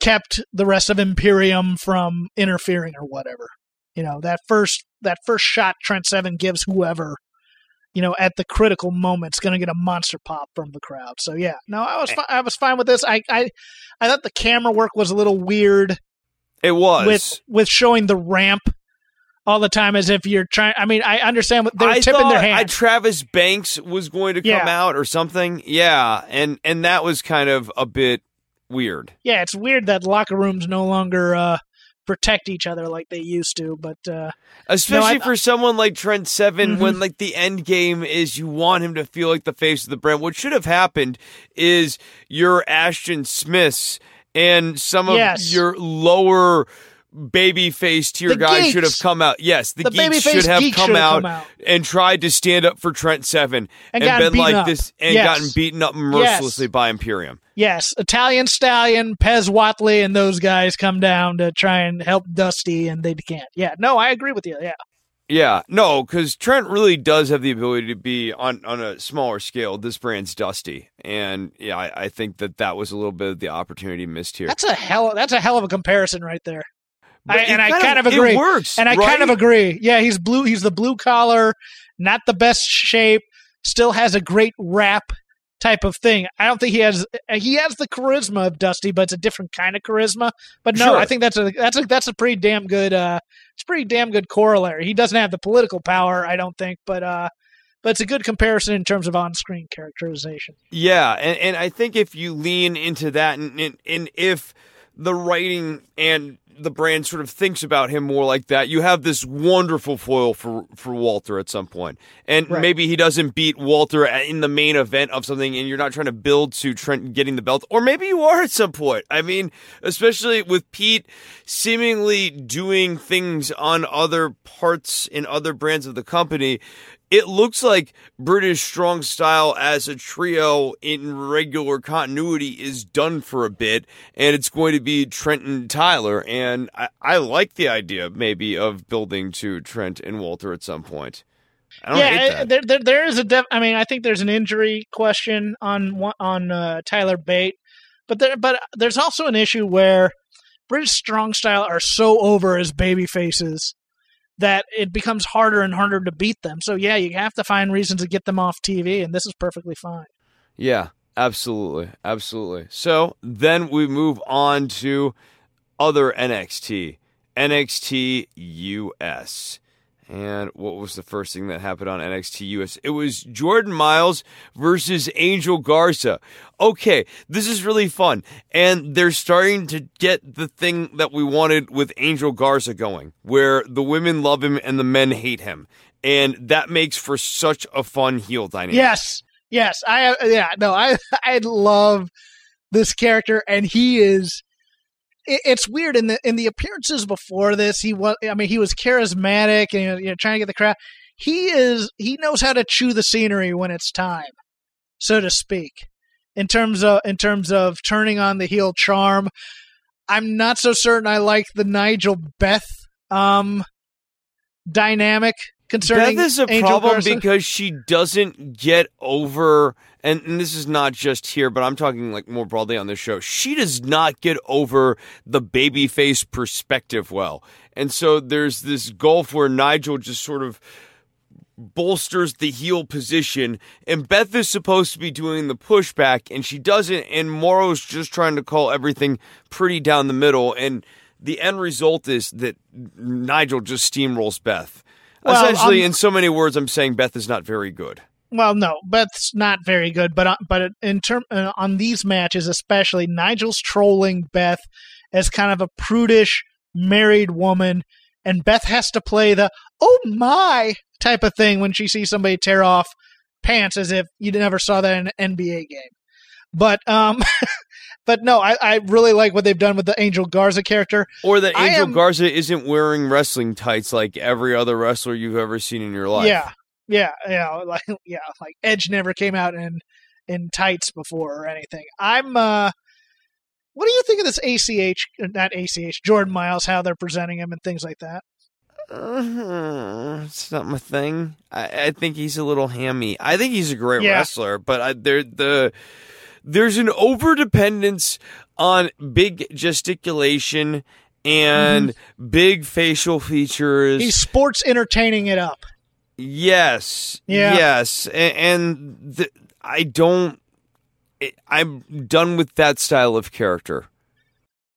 kept the rest of Imperium from interfering or whatever. You know that first that first shot Trent Seven gives whoever, you know, at the critical moment moment's going to get a monster pop from the crowd. So yeah, no, I was eh. fi- I was fine with this. I I I thought the camera work was a little weird It was. with with showing the ramp all the time as if you're trying. I mean, I understand what they're I tipping their I, uh, hand. Travis Banks was going to come Yeah. out or something. Yeah, and and that was kind of a bit weird. yeah, it's weird that locker rooms no longer uh, protect each other like they used to. But uh, Especially I- for someone like Trent 7 Mhm. when like the end game is you want him to feel like the face of the brand. What should have happened is your Ashton Smiths and some of Yes. your lower baby face tier The guys should have come out. Yes, the, The geeks should have geeks come should out, come out. and tried to stand up for Trent 7 And and, been like up. this and Yes. gotten beaten up mercilessly by Imperium. yes, Italian Stallion, Pez Whatley, and those guys come down to try and help Dusty, and they can't. Yeah, no, I agree with you. Yeah, Yeah, no, because Trent really does have the ability to be on on a smaller scale. This brand's dusty, and yeah, I, I think that that was a little bit of the opportunity missed here. that's a hell. That's a hell of a comparison right there. I- and I kind of it agree. works, And I right? kind of agree. Yeah, he's blue. He's the blue collar, not the best shape. Still has a great rap type of thing. I don't think he has he has the charisma of Dusty, but it's a different kind of charisma. But no, Sure. I think that's a that's a that's a pretty damn good uh it's pretty damn good corollary. He doesn't have the political power, I don't think, but uh but it's a good comparison in terms of on-screen characterization. Yeah, and, and I think if you lean into that, and, and and if the writing and the brand sort of thinks about him more like that, you have this wonderful foil for for Walter at some point, and Right. maybe he doesn't beat Walter in the main event of something, and you're not trying to build to Trent getting the belt, or maybe you are at some point. I mean, especially with Pete seemingly doing things on other parts in other brands of the company. It looks like British Strong Style as a trio in regular continuity is done for a bit, and it's going to be Trent and Tyler. And I, I like the idea, maybe, of building to Trent and Walter at some point. I don't hate yeah, that. there, there there is a def- I mean, I think there's an injury question on on uh, Tyler Bate, but there but there's also an issue where British Strong Style are so over as baby faces that it becomes harder and harder to beat them. So yeah, you have to find reasons to get them off TV, and this is perfectly fine. Yeah, absolutely. Absolutely. So then we move on to other NXT, NXT US. And what was the first thing that happened on NXT US? It was Jordan Miles versus Angel Garza. Okay, this is really fun. And they're starting to get the thing that we wanted with Angel Garza going, where the women love him and the men hate him. And that makes for such a fun heel dynamic. Yes, yes, I yeah no I I love this character, and he is. It- It's weird in the in the appearances before this. He was, I mean, he was charismatic and you know trying to get the crowd. He is, he knows how to chew the scenery when it's time, so to speak. In terms of in terms of turning on the heel charm, I'm not so certain I like the Nigel Beth um dynamic concerning Beth is a Angel problem Garza. because she doesn't get over, and, and this is not just here, but I'm talking like more broadly on the show. She does not get over the babyface perspective well, and so there's this gulf where Nigel just sort of bolsters the heel position, and Beth is supposed to be doing the pushback, and she doesn't, and Morrow's just trying to call everything pretty down the middle, and the end result is that Nigel just steamrolls Beth. Well, Essentially, um, in so many words, I'm saying Beth is not very good. well, no, Beth's not very good, but uh, but in term uh, on these matches especially, Nigel's trolling Beth as kind of a prudish married woman, and Beth has to play the "oh my" type of thing when she sees somebody tear off pants, as if you never saw that in an NBA game. But um, but no, I, I really like what they've done with the Angel Garza character. Or that I Angel am- Garza isn't wearing wrestling tights like every other wrestler you've ever seen in your life. Yeah, yeah, yeah, like yeah, like Edge never came out in in tights before or anything. I'm. uh What do you think of this ACH? Not ACH. Jordan Miles, how they're presenting him and things like that. Uh, it's not my thing. I, I think he's a little hammy. I think he's a great Yeah. wrestler, but I, there the there's an over dependence on big gesticulation and mm-hmm. big facial features. He's sports entertaining it up. yes, Yeah. yes, and, and the, I don't. I'm done with that style of character.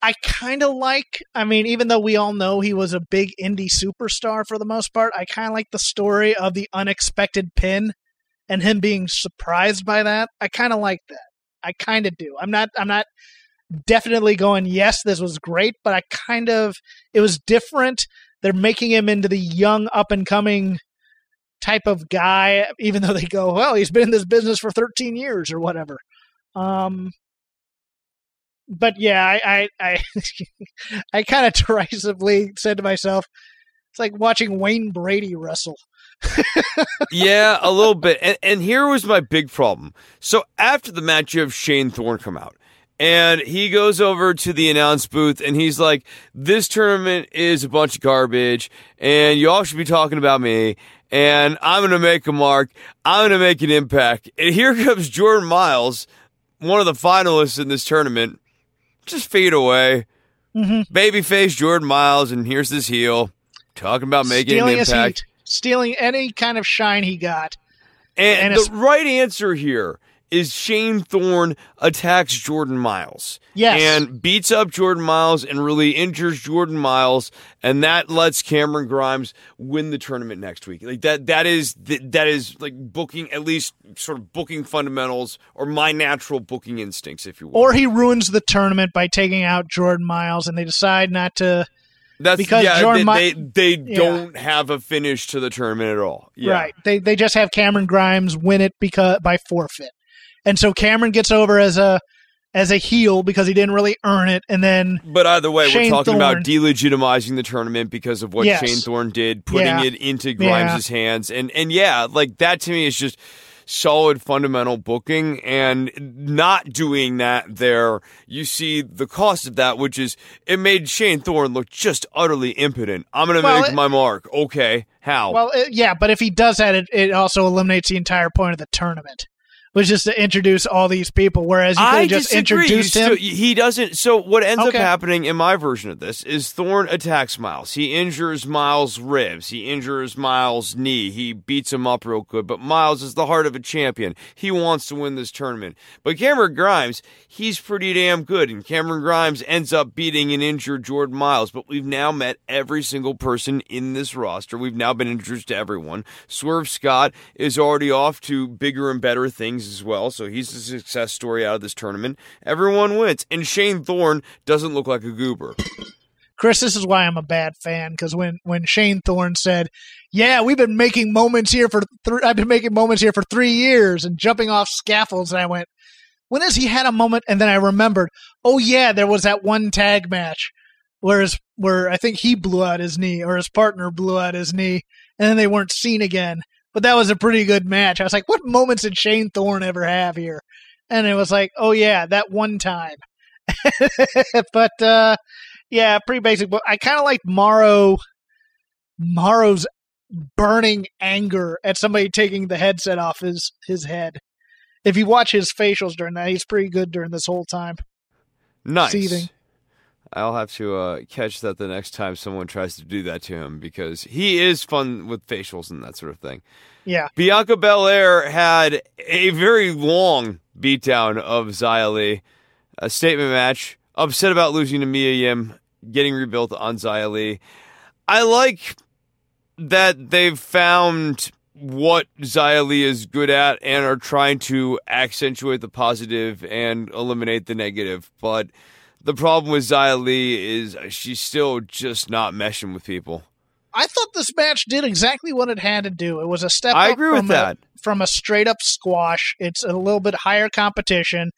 I kind of like. I mean, even though we all know he was a big indie superstar for the most part, I kind of like the story of the unexpected pin and him being surprised by that. I kind of like that. I kind of do. I'm not. I'm not definitely going. Yes, this was great, but I kind of. It was different. They're making him into the young, up and coming type of guy, even though they go, well, he's been in this business for 13 years or whatever. Um, but yeah, I I I, I kind of derisively said to myself, it's like watching Wayne Brady wrestle. yeah, a little bit. And, and here was my big problem. So after the match, you have Shane Thorne come out. And he goes over to the announce booth and he's like, This tournament is a bunch of garbage, and you all should be talking about me. And I'm going to make a mark. I'm going to make an impact. And here comes Jordan Miles, one of the finalists in this tournament, just fade away. Mhm. Babyface Jordan Miles, and here's this heel talking about making stealing an impact. Stealing any kind of shine he got. And, And the right answer here is Shane Thorne attacks Jordan Miles. Yes. And beats up Jordan Miles and really injures Jordan Miles, and that lets Cameron Grimes win the tournament next week. Like that that is that is like booking at least sort of booking fundamentals or my natural booking instincts, if you will. Or he ruins the tournament by taking out Jordan Miles and they decide not to That's because yeah, Jordan they, they, they Yeah. don't have a finish to the tournament at all. Yeah. Right. They they just have Cameron Grimes win it because by forfeit. And so Cameron gets over as a as a heel because he didn't really earn it and then But either way, Shane we're talking Thorne. about delegitimizing the tournament because of what Yes. Shane Thorne did, putting Yeah. it into Grimes' hands, and and yeah, like that to me is just solid fundamental booking, and not doing that there, you see the cost of that, which is it made Shane Thorne look just utterly impotent. I'm gonna Well, make it- my mark. Okay, how? well it, yeah, but if he does that it, it also eliminates the entire point of the tournament. Was just to introduce all these people whereas you could have just disagree. introduced him. he doesn't. So what ends Okay. up happening in my version of this is Thorne attacks Miles. He injures Miles' ribs. He injures Miles' knee. He beats him up real good. But Miles is the heart of a champion. He wants to win this tournament. But Cameron Grimes, he's pretty damn good. And Cameron Grimes ends up beating and injured Jordan Miles. But we've now met every single person in this roster. We've now been introduced to everyone. Swerve Scott is already off to bigger and better things as well. So he's a success story out of this tournament. Everyone wins. And Shane Thorne doesn't look like a goober. Chris, this is why I'm a bad fan because when when Shane Thorne said, "Yeah, we've been making moments here for I've been making moments here for three years and jumping off scaffolds," and I went, "When has he had a moment?" And then I remembered, "Oh yeah, there was that one tag match where his, where I think he blew out his knee or his partner blew out his knee, and then they weren't seen again." But that was a pretty good match. I was like, "What moments did Shane Thorne ever have here?" And it was like, "Oh yeah, that one time." but uh yeah, pretty basic. But I kind of like Morrow, Morrow's burning anger at somebody taking the headset off his his head. If you watch his facials during that, he's pretty good during this whole time. Nice. Seething. I'll have to uh, catch that the next time someone tries to do that to him because he is fun with facials and that sort of thing. Yeah, Bianca Belair had a very long beatdown of Xia Li, a statement match, upset about losing to Mia Yim, getting rebuilt on Xia Li. I like that they've found what Xia Li is good at and are trying to accentuate the positive and eliminate the negative. But the problem with Xia Li is she's still just not meshing with people. I thought this match did exactly what it had to do. It was a step. I up agree with from a- that. from a straight up squash. It's a little bit higher competition.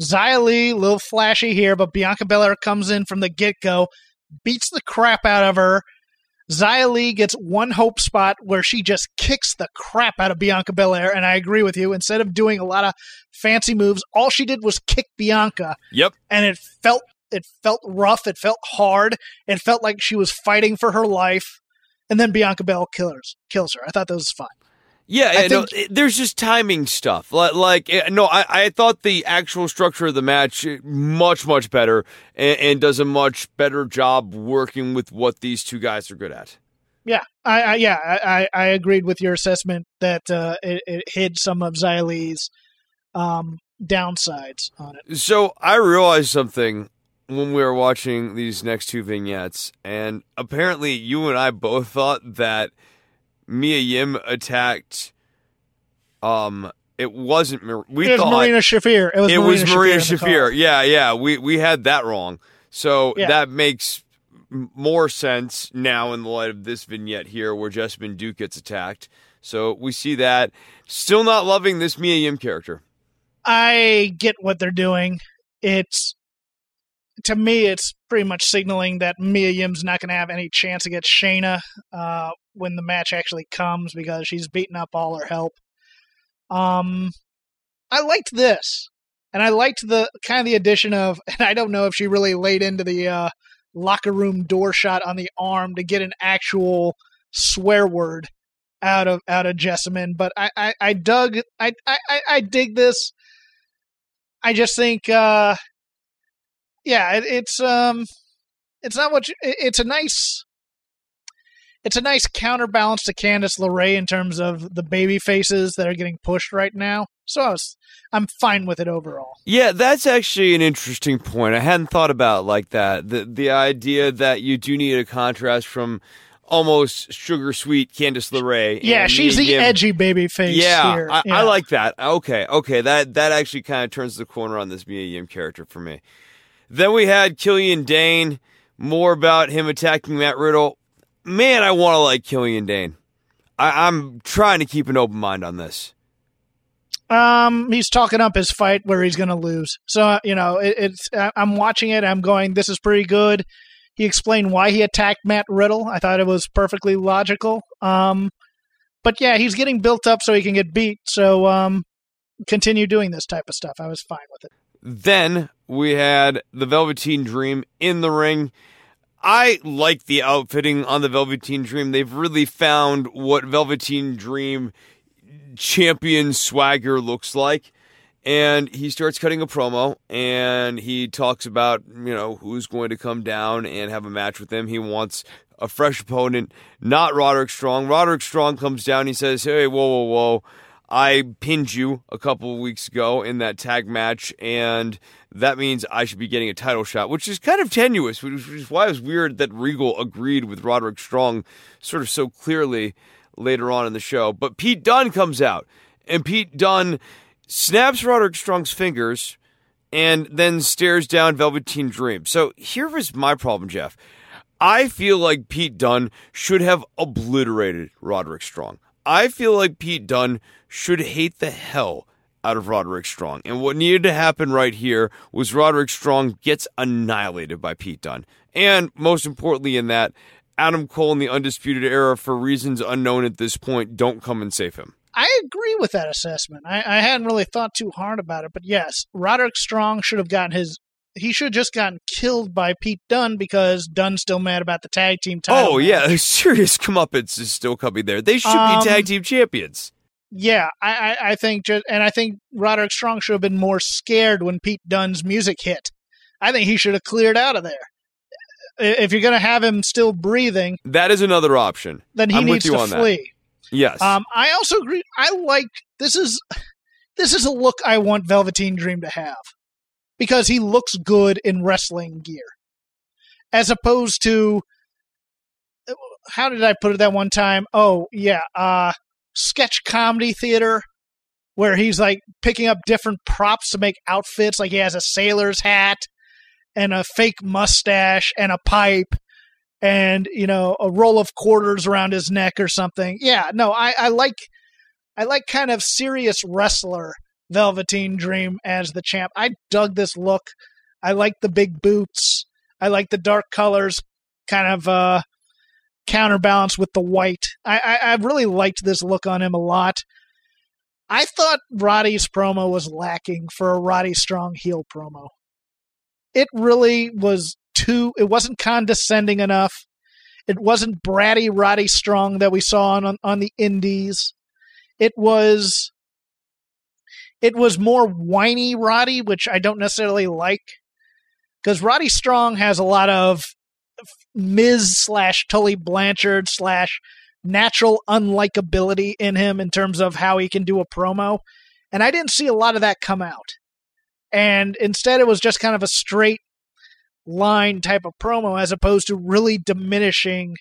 Xia Li, a little flashy here, but Bianca Belair comes in from the get go, beats the crap out of her. Xia Li gets one hope spot where she just kicks the crap out of Bianca Belair, and I agree with you. Instead of doing a lot of fancy moves, all she did was kick Bianca, Yep. and it felt it felt rough. It felt hard. It felt like she was fighting for her life. And then Bianca Belair kills kills her. I thought that was fine. Yeah, I no, think- there's just timing stuff. Like, like eh, no, I, I thought the actual structure of the match eh, much, much better, and, and does a much better job working with what these two guys are good at. Yeah, I, I yeah, I, I I agreed with your assessment that uh, it, it hid some of Xia Li's um, downsides on it. So I realized something when we were watching these next two vignettes, and apparently you and I both thought that Mia Yim attacked. Um, it wasn't. We it was thought Marina Shafir. It was it Marina was Maria Shafir. Shafir. Yeah, yeah. We we had that wrong. So Yeah. that makes more sense now in the light of this vignette here, where Jessamyn Duke gets attacked. So we see that. Still not loving this Mia Yim character. I get what they're doing. It's to me, it's pretty much signaling that Mia Yim's not going to have any chance against Shayna uh, when the match actually comes because she's beaten up all her help. Um, I liked this, and I liked the kind of the addition of, and I don't know if she really laid into the uh, locker room door shot on the arm to get an actual swear word out of out of Jessamyn, but I I, I dug I, I I- dig this. I just think, uh, yeah, it, it's um, it's not what you, it- it's a nice, it's a nice counterbalance to Candice LeRae in terms of the baby faces that are getting pushed right now. So I was, I'm fine with it overall. Yeah, that's actually an interesting point. I hadn't thought about it like that. The the idea that you do need a contrast from almost sugar sweet Candice LeRae. Yeah, she's the Yim. edgy baby face Yeah, here. I, Yeah. I like that. Okay, okay, that that actually kind of turns the corner on this Mia Yim character for me. Then we had Killian Dain. More about him attacking Matt Riddle. Man, I want to like Killian Dain. I, I'm trying to keep an open mind on this. Um, he's talking up his fight where he's going to lose. So uh, you know, it, it's I- I'm watching it. I'm going, this is pretty good. He explained why he attacked Matt Riddle. I thought it was perfectly logical. Um, but yeah, he's getting built up so he can get beat. So um, continue doing this type of stuff. I was fine with it. Then we had the Velveteen Dream in the ring. I like the outfitting on the Velveteen Dream. They've really found what Velveteen Dream champion swagger looks like. And he starts cutting a promo and he talks about, you know, who's going to come down and have a match with him. He wants a fresh opponent, not Roderick Strong. Roderick Strong comes down. He says, Hey, whoa, whoa, whoa. I pinned you a couple of weeks ago in that tag match, and that means I should be getting a title shot, which is kind of tenuous, which is why it was weird that Regal agreed with Roderick Strong sort of so clearly later on in the show. But Pete Dunne comes out, and Pete Dunne snaps Roderick Strong's fingers and then stares down Velveteen Dream. So here was my problem, Jeff. I feel like Pete Dunne should have obliterated Roderick Strong. I feel like Pete Dunne should hate the hell out of Roderick Strong. And what needed to happen right here was Roderick Strong gets annihilated by Pete Dunne. And most importantly, in that, Adam Cole and the Undisputed Era, for reasons unknown at this point, don't come and save him. I agree with that assessment. I, I hadn't really thought too hard about it, but yes, Roderick Strong should have gotten his. He should have just gotten killed by Pete Dunne because Dunne's still mad about the tag team title. Oh, match. yeah, serious comeuppance is still coming there. They should Um, be tag team champions. Yeah, I, I, I think just, and I think Roderick Strong should have been more scared when Pete Dunne's music hit. I think he should have cleared out of there. If you're going to have him still breathing, That is another option. then he I'm needs you to on that. flee. Yes. Um, I also agree. I like this is this is a look I want Velveteen Dream to have because he looks good in wrestling gear, as opposed to how did I put it that one time? Oh yeah, uh, sketch comedy theater where he's like picking up different props to make outfits. Like he has a sailor's hat and a fake mustache and a pipe and you know a roll of quarters around his neck or something. Yeah, no, I, I like I like kind of serious wrestler Velveteen Dream as the champ. I dug this look. I like the big boots. I like the dark colors, kind of uh, counterbalance with the white. I, I I really liked this look on him a lot. I thought Roddy's promo was lacking for a Roddy Strong heel promo. It really was too. It wasn't condescending enough. It wasn't bratty Roddy Strong that we saw on on the Indies. It was. It was more whiny Roddy, which I don't necessarily like, because Roddy Strong has a lot of Miz slash Tully Blanchard slash natural unlikability in him in terms of how he can do a promo. And I didn't see a lot of that come out. And instead, it was just kind of a straight line type of promo as opposed to really diminishing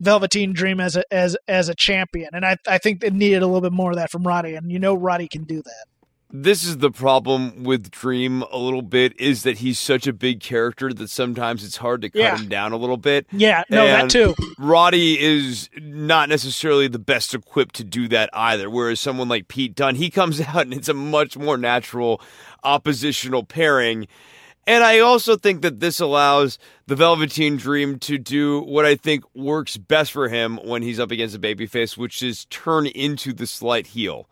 Velveteen Dream as a as as a champion. And I I think it needed a little bit more of that from Roddy, and you know Roddy can do that. this is the problem with Dream a little bit is that he's such a big character that sometimes it's hard to cut Yeah. him down a little bit. Yeah, no, that too. Roddy is not necessarily the best equipped to do that either. Whereas someone like Pete Dunne, he comes out and it's a much more natural oppositional pairing. And I also think that this allows the Velveteen Dream to do what I think works best for him when he's up against a babyface, which is turn into the slight heel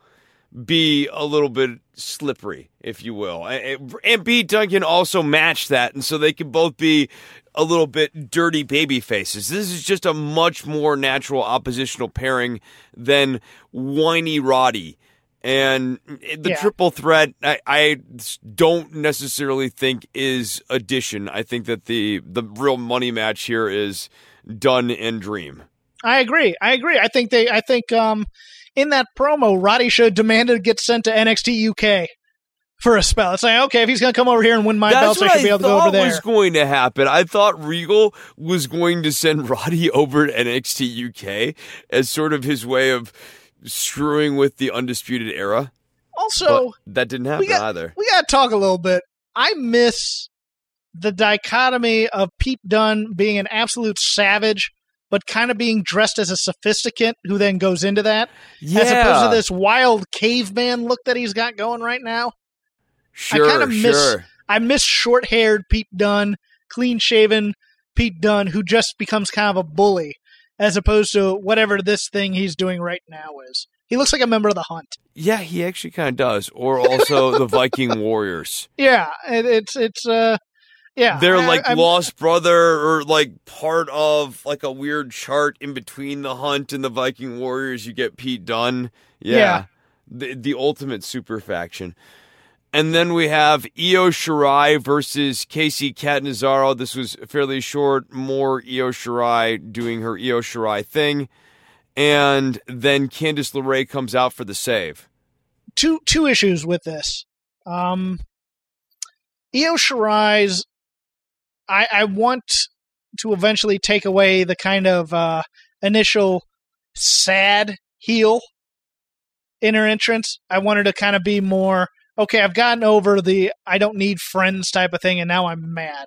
be a little bit slippery, if you will. And and Dunne can also match that, and so they can both be a little bit dirty baby faces. This is just a much more natural oppositional pairing than whiny Roddy. And the Yeah. triple threat, I, I don't necessarily think is addition. I think that the the real money match here is Dunne and Dream. I agree. I agree. I think they. I think um, in that promo, Roddy should demanded to get sent to NXT UK for a spell. It's like, okay, if he's going to come over here and win my That's belts, I should be able to go over there. was going to happen. I thought Regal was going to send Roddy over to NXT UK as sort of his way of screwing with the undisputed era. also, but that didn't happen we got, either. we got to talk a little bit. I miss the dichotomy of Pete Dunne being an absolute savage, but kind of being dressed as a sophisticate who then goes into that, Yeah, as opposed to this wild caveman look that he's got going right now. sure, I kinda miss- sure. I miss short haired Pete Dunne, clean shaven Pete Dunne, who just becomes kind of a bully, as opposed to whatever this thing he's doing right now is. He looks like a member of the Hunt. Yeah, he actually kind of does. Or also the Viking Warriors. Yeah, it, it's it's uh, yeah. They're I- like I'm- lost brother or like part of like a weird chart in between the Hunt and the Viking Warriors. You get Pete Dunne. Yeah. Yeah. The, the ultimate super faction. And then we have Io Shirai versus Kacy Catanzaro. This was fairly short, more Io Shirai doing her Io Shirai thing. And then Candice LeRae comes out for the save. two two issues with this. Um, Io Shirai's, I I want to eventually take away the kind of uh, initial sad heel in her entrance. I wanted to kind of be more okay. I've gotten over the I don't need friends type of thing, and now I'm mad.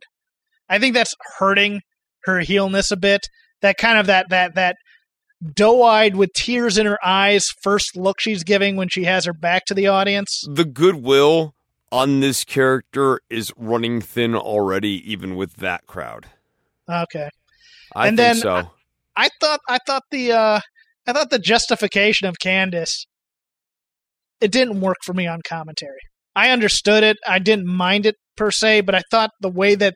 I think that's hurting her heelness a bit. That kind of that that that doe-eyed with tears in her eyes first look she's giving when she has her back to the audience. the goodwill on this character is running thin already, even with that crowd. Okay. I And think then so. I thought I thought the uh I thought the justification of Candice it didn't work for me on commentary. I understood it. I didn't mind it per se, but I thought the way that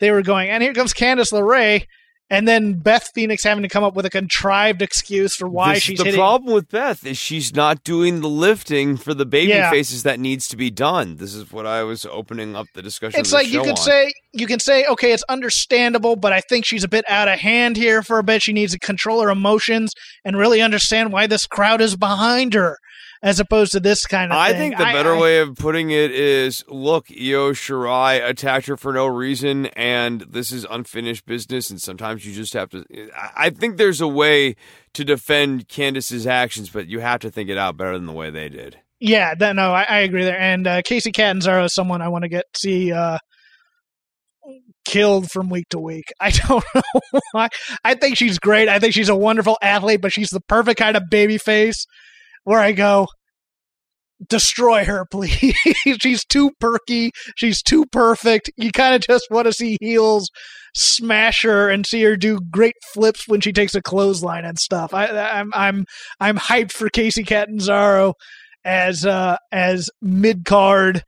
they were going, and here comes Candice LeRae, and then Beth Phoenix having to come up with a contrived excuse for why This- she's the hitting. problem with Beth is she's not doing the lifting for the baby Yeah. faces that needs to be done. This is what I was opening up the discussion. it's like you could on. say you can say okay it's understandable but i think she's a bit out of hand here for a bit she needs to control her emotions and really understand why this crowd is behind her as opposed to this kind of thing. I thing think the I- better I- way of putting it is look, Io Shirai attacked her for no reason, and this is unfinished business, and sometimes you just have to. I- I think there's a way to defend Candice's actions, but you have to think it out better than the way they did. yeah that, no I, I agree there and uh, kacy catanzaro is someone i want to get see uh killed from week to week i don't know why i think she's great i think she's a wonderful athlete but she's the perfect kind of baby face where i go destroy her, please. she's too perky. She's too perfect. You kind of just want to see heels smash her and see her do great flips when she takes a clothesline and stuff. I, I'm I'm I'm hyped for Kacy Catanzaro as uh, as mid card.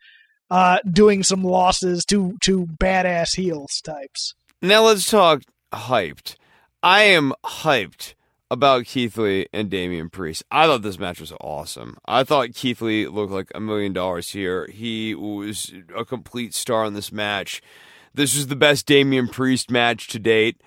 Uh, doing some losses to to badass heels types. Now let's talk hyped. I am hyped about Keith Lee and Damian Priest. I thought this match was awesome. I thought Keith Lee looked like a million dollars here. He was a complete star in this match. This was the best Damian Priest match to date.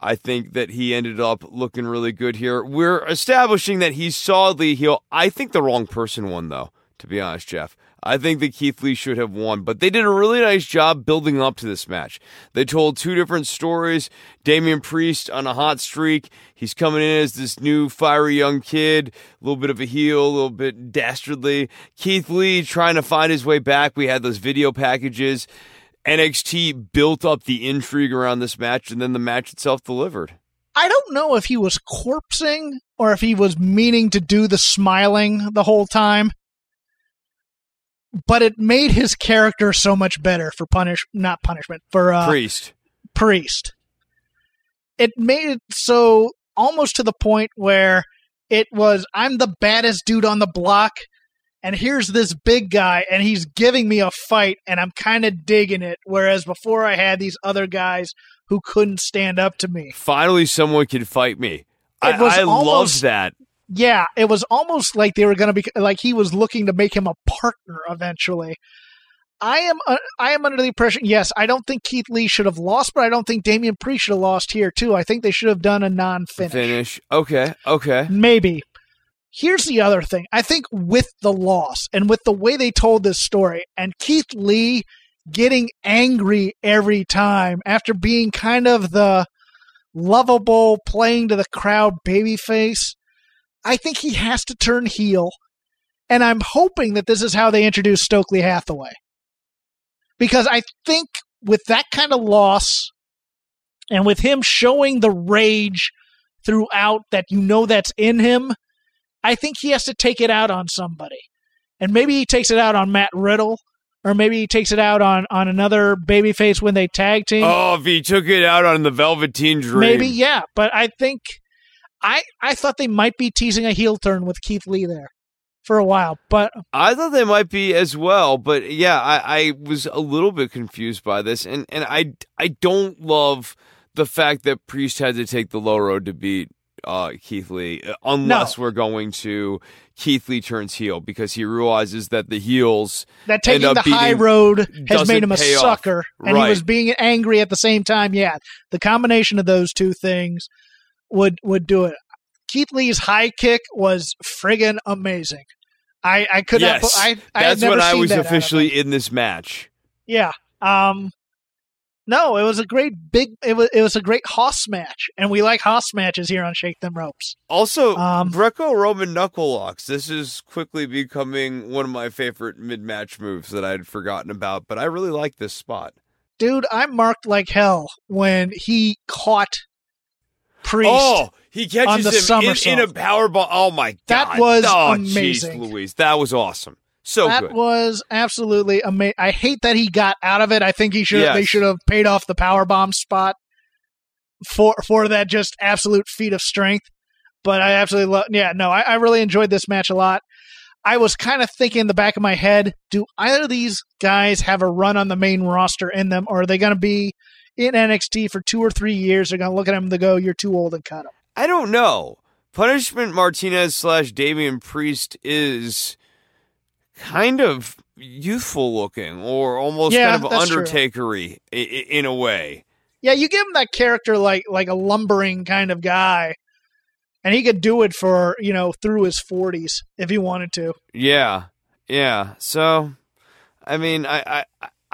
I think that he ended up looking really good here. We're establishing that he's solidly heel. I think the wrong person won, though, to be honest, Jeff. I think that Keith Lee should have won, but they did a really nice job building up to this match. They told two different stories. Damian Priest on a hot streak. He's coming in as this new fiery young kid, a little bit of a heel, a little bit dastardly. Keith Lee trying to find his way back. We had those video packages. NXT built up the intrigue around this match, and then the match itself delivered. I don't know if he was corpsing or if he was meaning to do the smiling the whole time. But it made his character so much better for punish not punishment for uh Priest. priest. It made it so almost to the point where it was I'm the baddest dude on the block and here's this big guy and he's giving me a fight and I'm kind of digging it whereas before I had these other guys who couldn't stand up to me. Finally, someone could fight me. It I, was I almost- loved that. Yeah, it was almost like they were going to be like he was looking to make him a partner eventually. I am uh, I am under the impression. Yes, I don't think Keith Lee should have lost, but I don't think Damian Priest should have lost here too. I think they should have done a non-finish. Finish. Okay. Okay. Maybe. Here's the other thing. I think with the loss and with the way they told this story, and Keith Lee getting angry every time after being kind of the lovable, playing to the crowd babyface, I think he has to turn heel. And I'm hoping that this is how they introduce Stokely Hathaway. Because I think with that kind of loss and with him showing the rage throughout that you know that's in him, I think he has to take it out on somebody. And maybe he takes it out on Matt Riddle, or maybe he takes it out on, on another babyface when they tag team. Oh, if he took it out on the Velveteen Dream. Maybe, yeah. But I think I I thought they might be teasing a heel turn with Keith Lee there for a while, but I thought they might be as well. But yeah, I, I was a little bit confused by this, and and I I don't love the fact that Priest had to take the low road to beat uh, Keith Lee, uh, unless No. we're going to Keith Lee turns heel because he realizes that the heels that taking the high road has made him a pay off. sucker, and he was being angry at the same time. Yeah, the combination of those two things would would do it. Keith Lee's high kick was friggin' amazing. I I could yes, not. I, I that's when I was that out of him. officially in this match. Yeah. Um no, it was a great big it was it was a great Hoss match. And we like Hoss matches here on Shake Them Ropes. Also, Um, Greco-Roman knuckle locks. This is quickly becoming one of my favorite mid-match moves that I'd forgotten about, but I really like this spot. Dude, I marked like hell when he caught Priest. Oh, he on catches the him in, in a power bomb. Oh my god, That was oh, amazing. Jeez, Louise, that was awesome. So that good. was absolutely amazing. I hate that he got out of it. I think he should Yes. they should have paid off the power bomb spot for for that just absolute feat of strength. But I absolutely love. Yeah, no, I, I really enjoyed this match a lot. I was kind of thinking in the back of my head, do either of these guys have a run on the main roster in them, or are they going to be in NXT for two or three years? They're going to look at him and go, "You're too old and cut him." I don't know. Punishment Martinez slash Damian Priest is kind of youthful looking, or almost Yeah, kind of. Undertakery i- in a way. Yeah, you give him that character like like a lumbering kind of guy, and he could do it for you know through his forties if he wanted to. Yeah, yeah. So, I mean, I, I,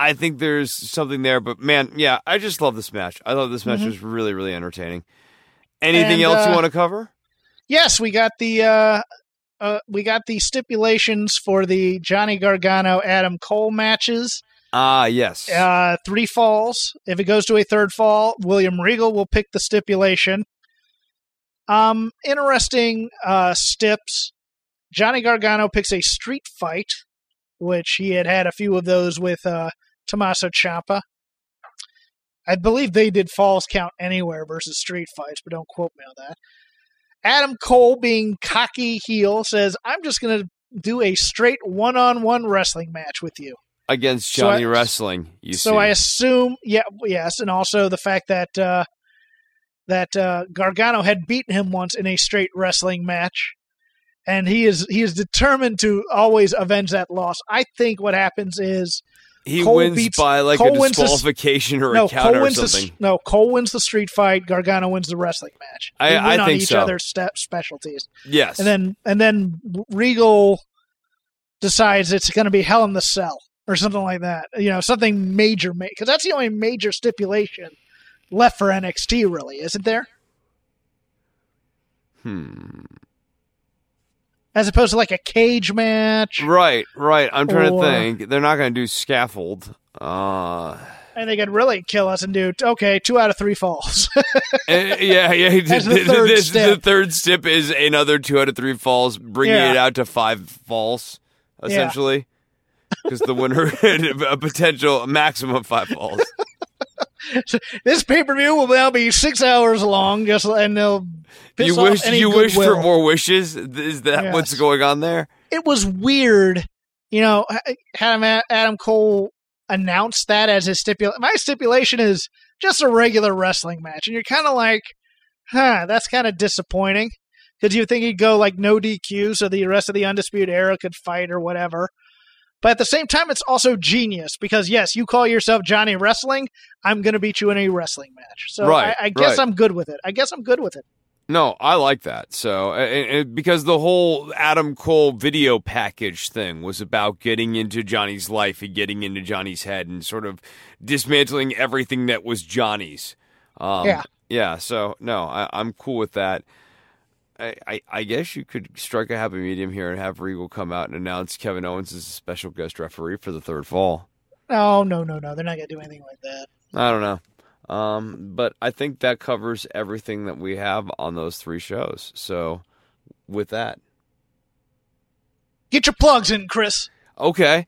I think there's something there, but man, yeah, I just love this match. I thought this match Mhm. was really, really entertaining. Anything And, else you uh, want to cover? Yes, we got the uh, uh, we got the stipulations for the Johnny Gargano Adam Cole matches. Ah, yes. Uh, three falls. If it goes to a third fall, William Regal will pick the stipulation. Um, interesting uh, stips. Johnny Gargano picks a street fight, which he had had a few of those with uh, Tommaso Ciampa. I believe they did falls count anywhere versus street fights, but don't quote me on that. Adam Cole, being cocky heel, says, "I'm just going to do a straight one-on-one wrestling match with you." Against So I- Johnny Wrestling, you so see. I assume, yeah, yes, and also the fact that uh, that uh, Gargano had beaten him once in a straight wrestling match, and he is he is determined to always avenge that loss. I think what happens is he Cole wins beats- by like Cole a wins the disqualification or no a counter Cole or the something. s- no Cole wins the street fight. Gargano wins the wrestling match. I- They I win on think each so. other's step specialties, yes. and then and then Regal decides it's going to be Hell in the Cell or something like that. You know, something major, because that's the only major stipulation left for NXT, really, isn't there? hmm. As opposed to like a cage match, Right, right. I'm trying Or- to think. They're not going to do scaffold. Uh, and they could really kill us and do okay, two out of three falls. Eh, yeah, yeah. As the third this, step. The third step is another two out of three falls, bringing Yeah. it out to five falls, essentially. Because the winner had a potential maximum of five falls. this pay per view will now be six hours long, just and they'll. Piss you off wish any you wish for more wishes. Is that Yes. what's going on there? It was weird, you know. Adam- Adam Cole announced that as his stipulation. My stipulation is just a regular wrestling match, and you're kind of like, huh, that's kind of disappointing. Because you think he'd go like no DQ, so the rest of the Undisputed Era could fight or whatever. But at the same time, it's also genius because yes, you call yourself Johnny Wrestling. I'm going to beat you in a wrestling match. So Right, I, I guess right. I'm good with it. I guess I'm good with it. No, I like that. So, because the whole Adam Cole video package thing was about getting into Johnny's life and getting into Johnny's head and sort of dismantling everything that was Johnny's. Um, Yeah. Yeah. So, no, I, I'm cool with that. I, I, I guess you could strike a happy medium here and have Regal come out and announce Kevin Owens as a special guest referee for the third fall. No, no, no, no. They're not gonna do anything like that. I don't know. Um, but I think that covers everything that we have on those three shows. So, with that, Get your plugs in, Chris. okay,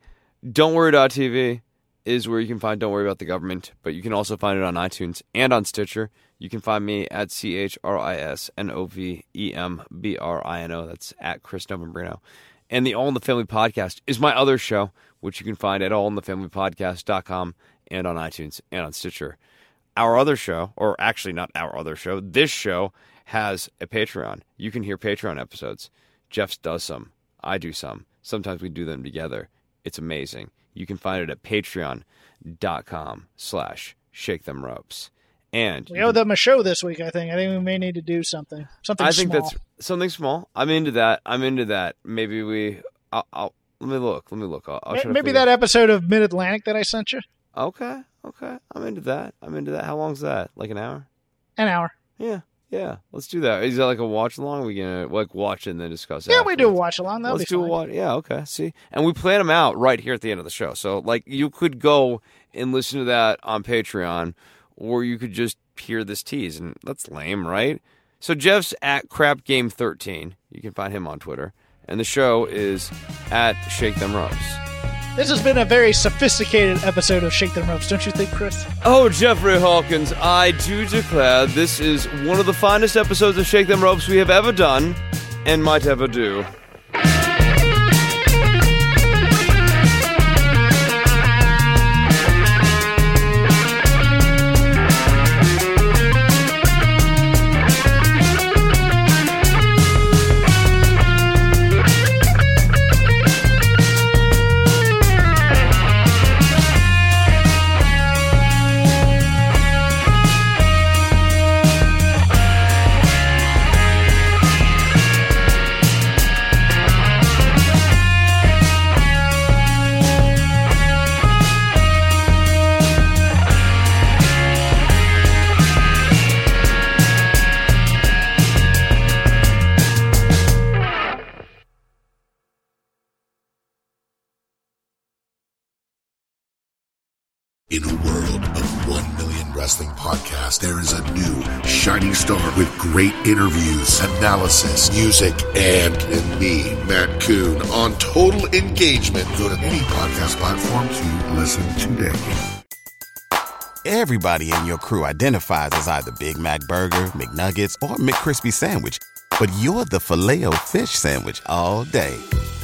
Don't worry about TV is where you can find Don't Worry About the Government, but you can also find it on iTunes and on Stitcher. You can find me at C H R I S N O V E M B R I N O. That's at Chris Novembrino. And the All in the Family podcast is my other show, which you can find at allinthefamilypodcast.com and on iTunes and on Stitcher. Our other show, or actually not our other show, this show has a Patreon. You can hear Patreon episodes. Jeff does some. I do some. Sometimes we do them together. It's amazing. You can find it at patreon.com slash shake them ropes. And We owe them a show this week. I think. I think we may need to do something. Something. I think small. that's something small. I'm into that. I'm into that. Maybe we. I'll. I'll let me look. Let me look. I'll, I'll May- maybe that episode of Mid Atlantic that I sent you. Okay. Okay. I'm into that. I'm into that. How long's that? Like an hour? An hour. Yeah. Yeah. Let's do that. Is that like a watch along? We gonna like watch it and then discuss. Yeah, we do a watch along. That'll Let's be do fine. a watch. Yeah. Okay. See, and we plan them out right here at the end of the show. So like you could go and listen to that on Patreon, or you could just hear this tease, and that's lame, right? So Jeff's at Crap Game Thirteen. You can find him on Twitter, and the show is at Shake Them Ropes. This has been a very sophisticated episode of Shake Them Ropes, don't you think, Chris? Oh, Jeffrey Hawkins, I do declare this is one of the finest episodes of Shake Them Ropes we have ever done and might ever do. In a world of 1 million wrestling podcasts, there is a new shining star with great interviews, analysis, music, and, and me, Matt Coon, on total engagement. Go to any podcast platform to listen today. Everybody in your crew identifies as either Big Mac Burger, McNuggets, or McCrispy Sandwich. But you're the filet fish Sandwich all day.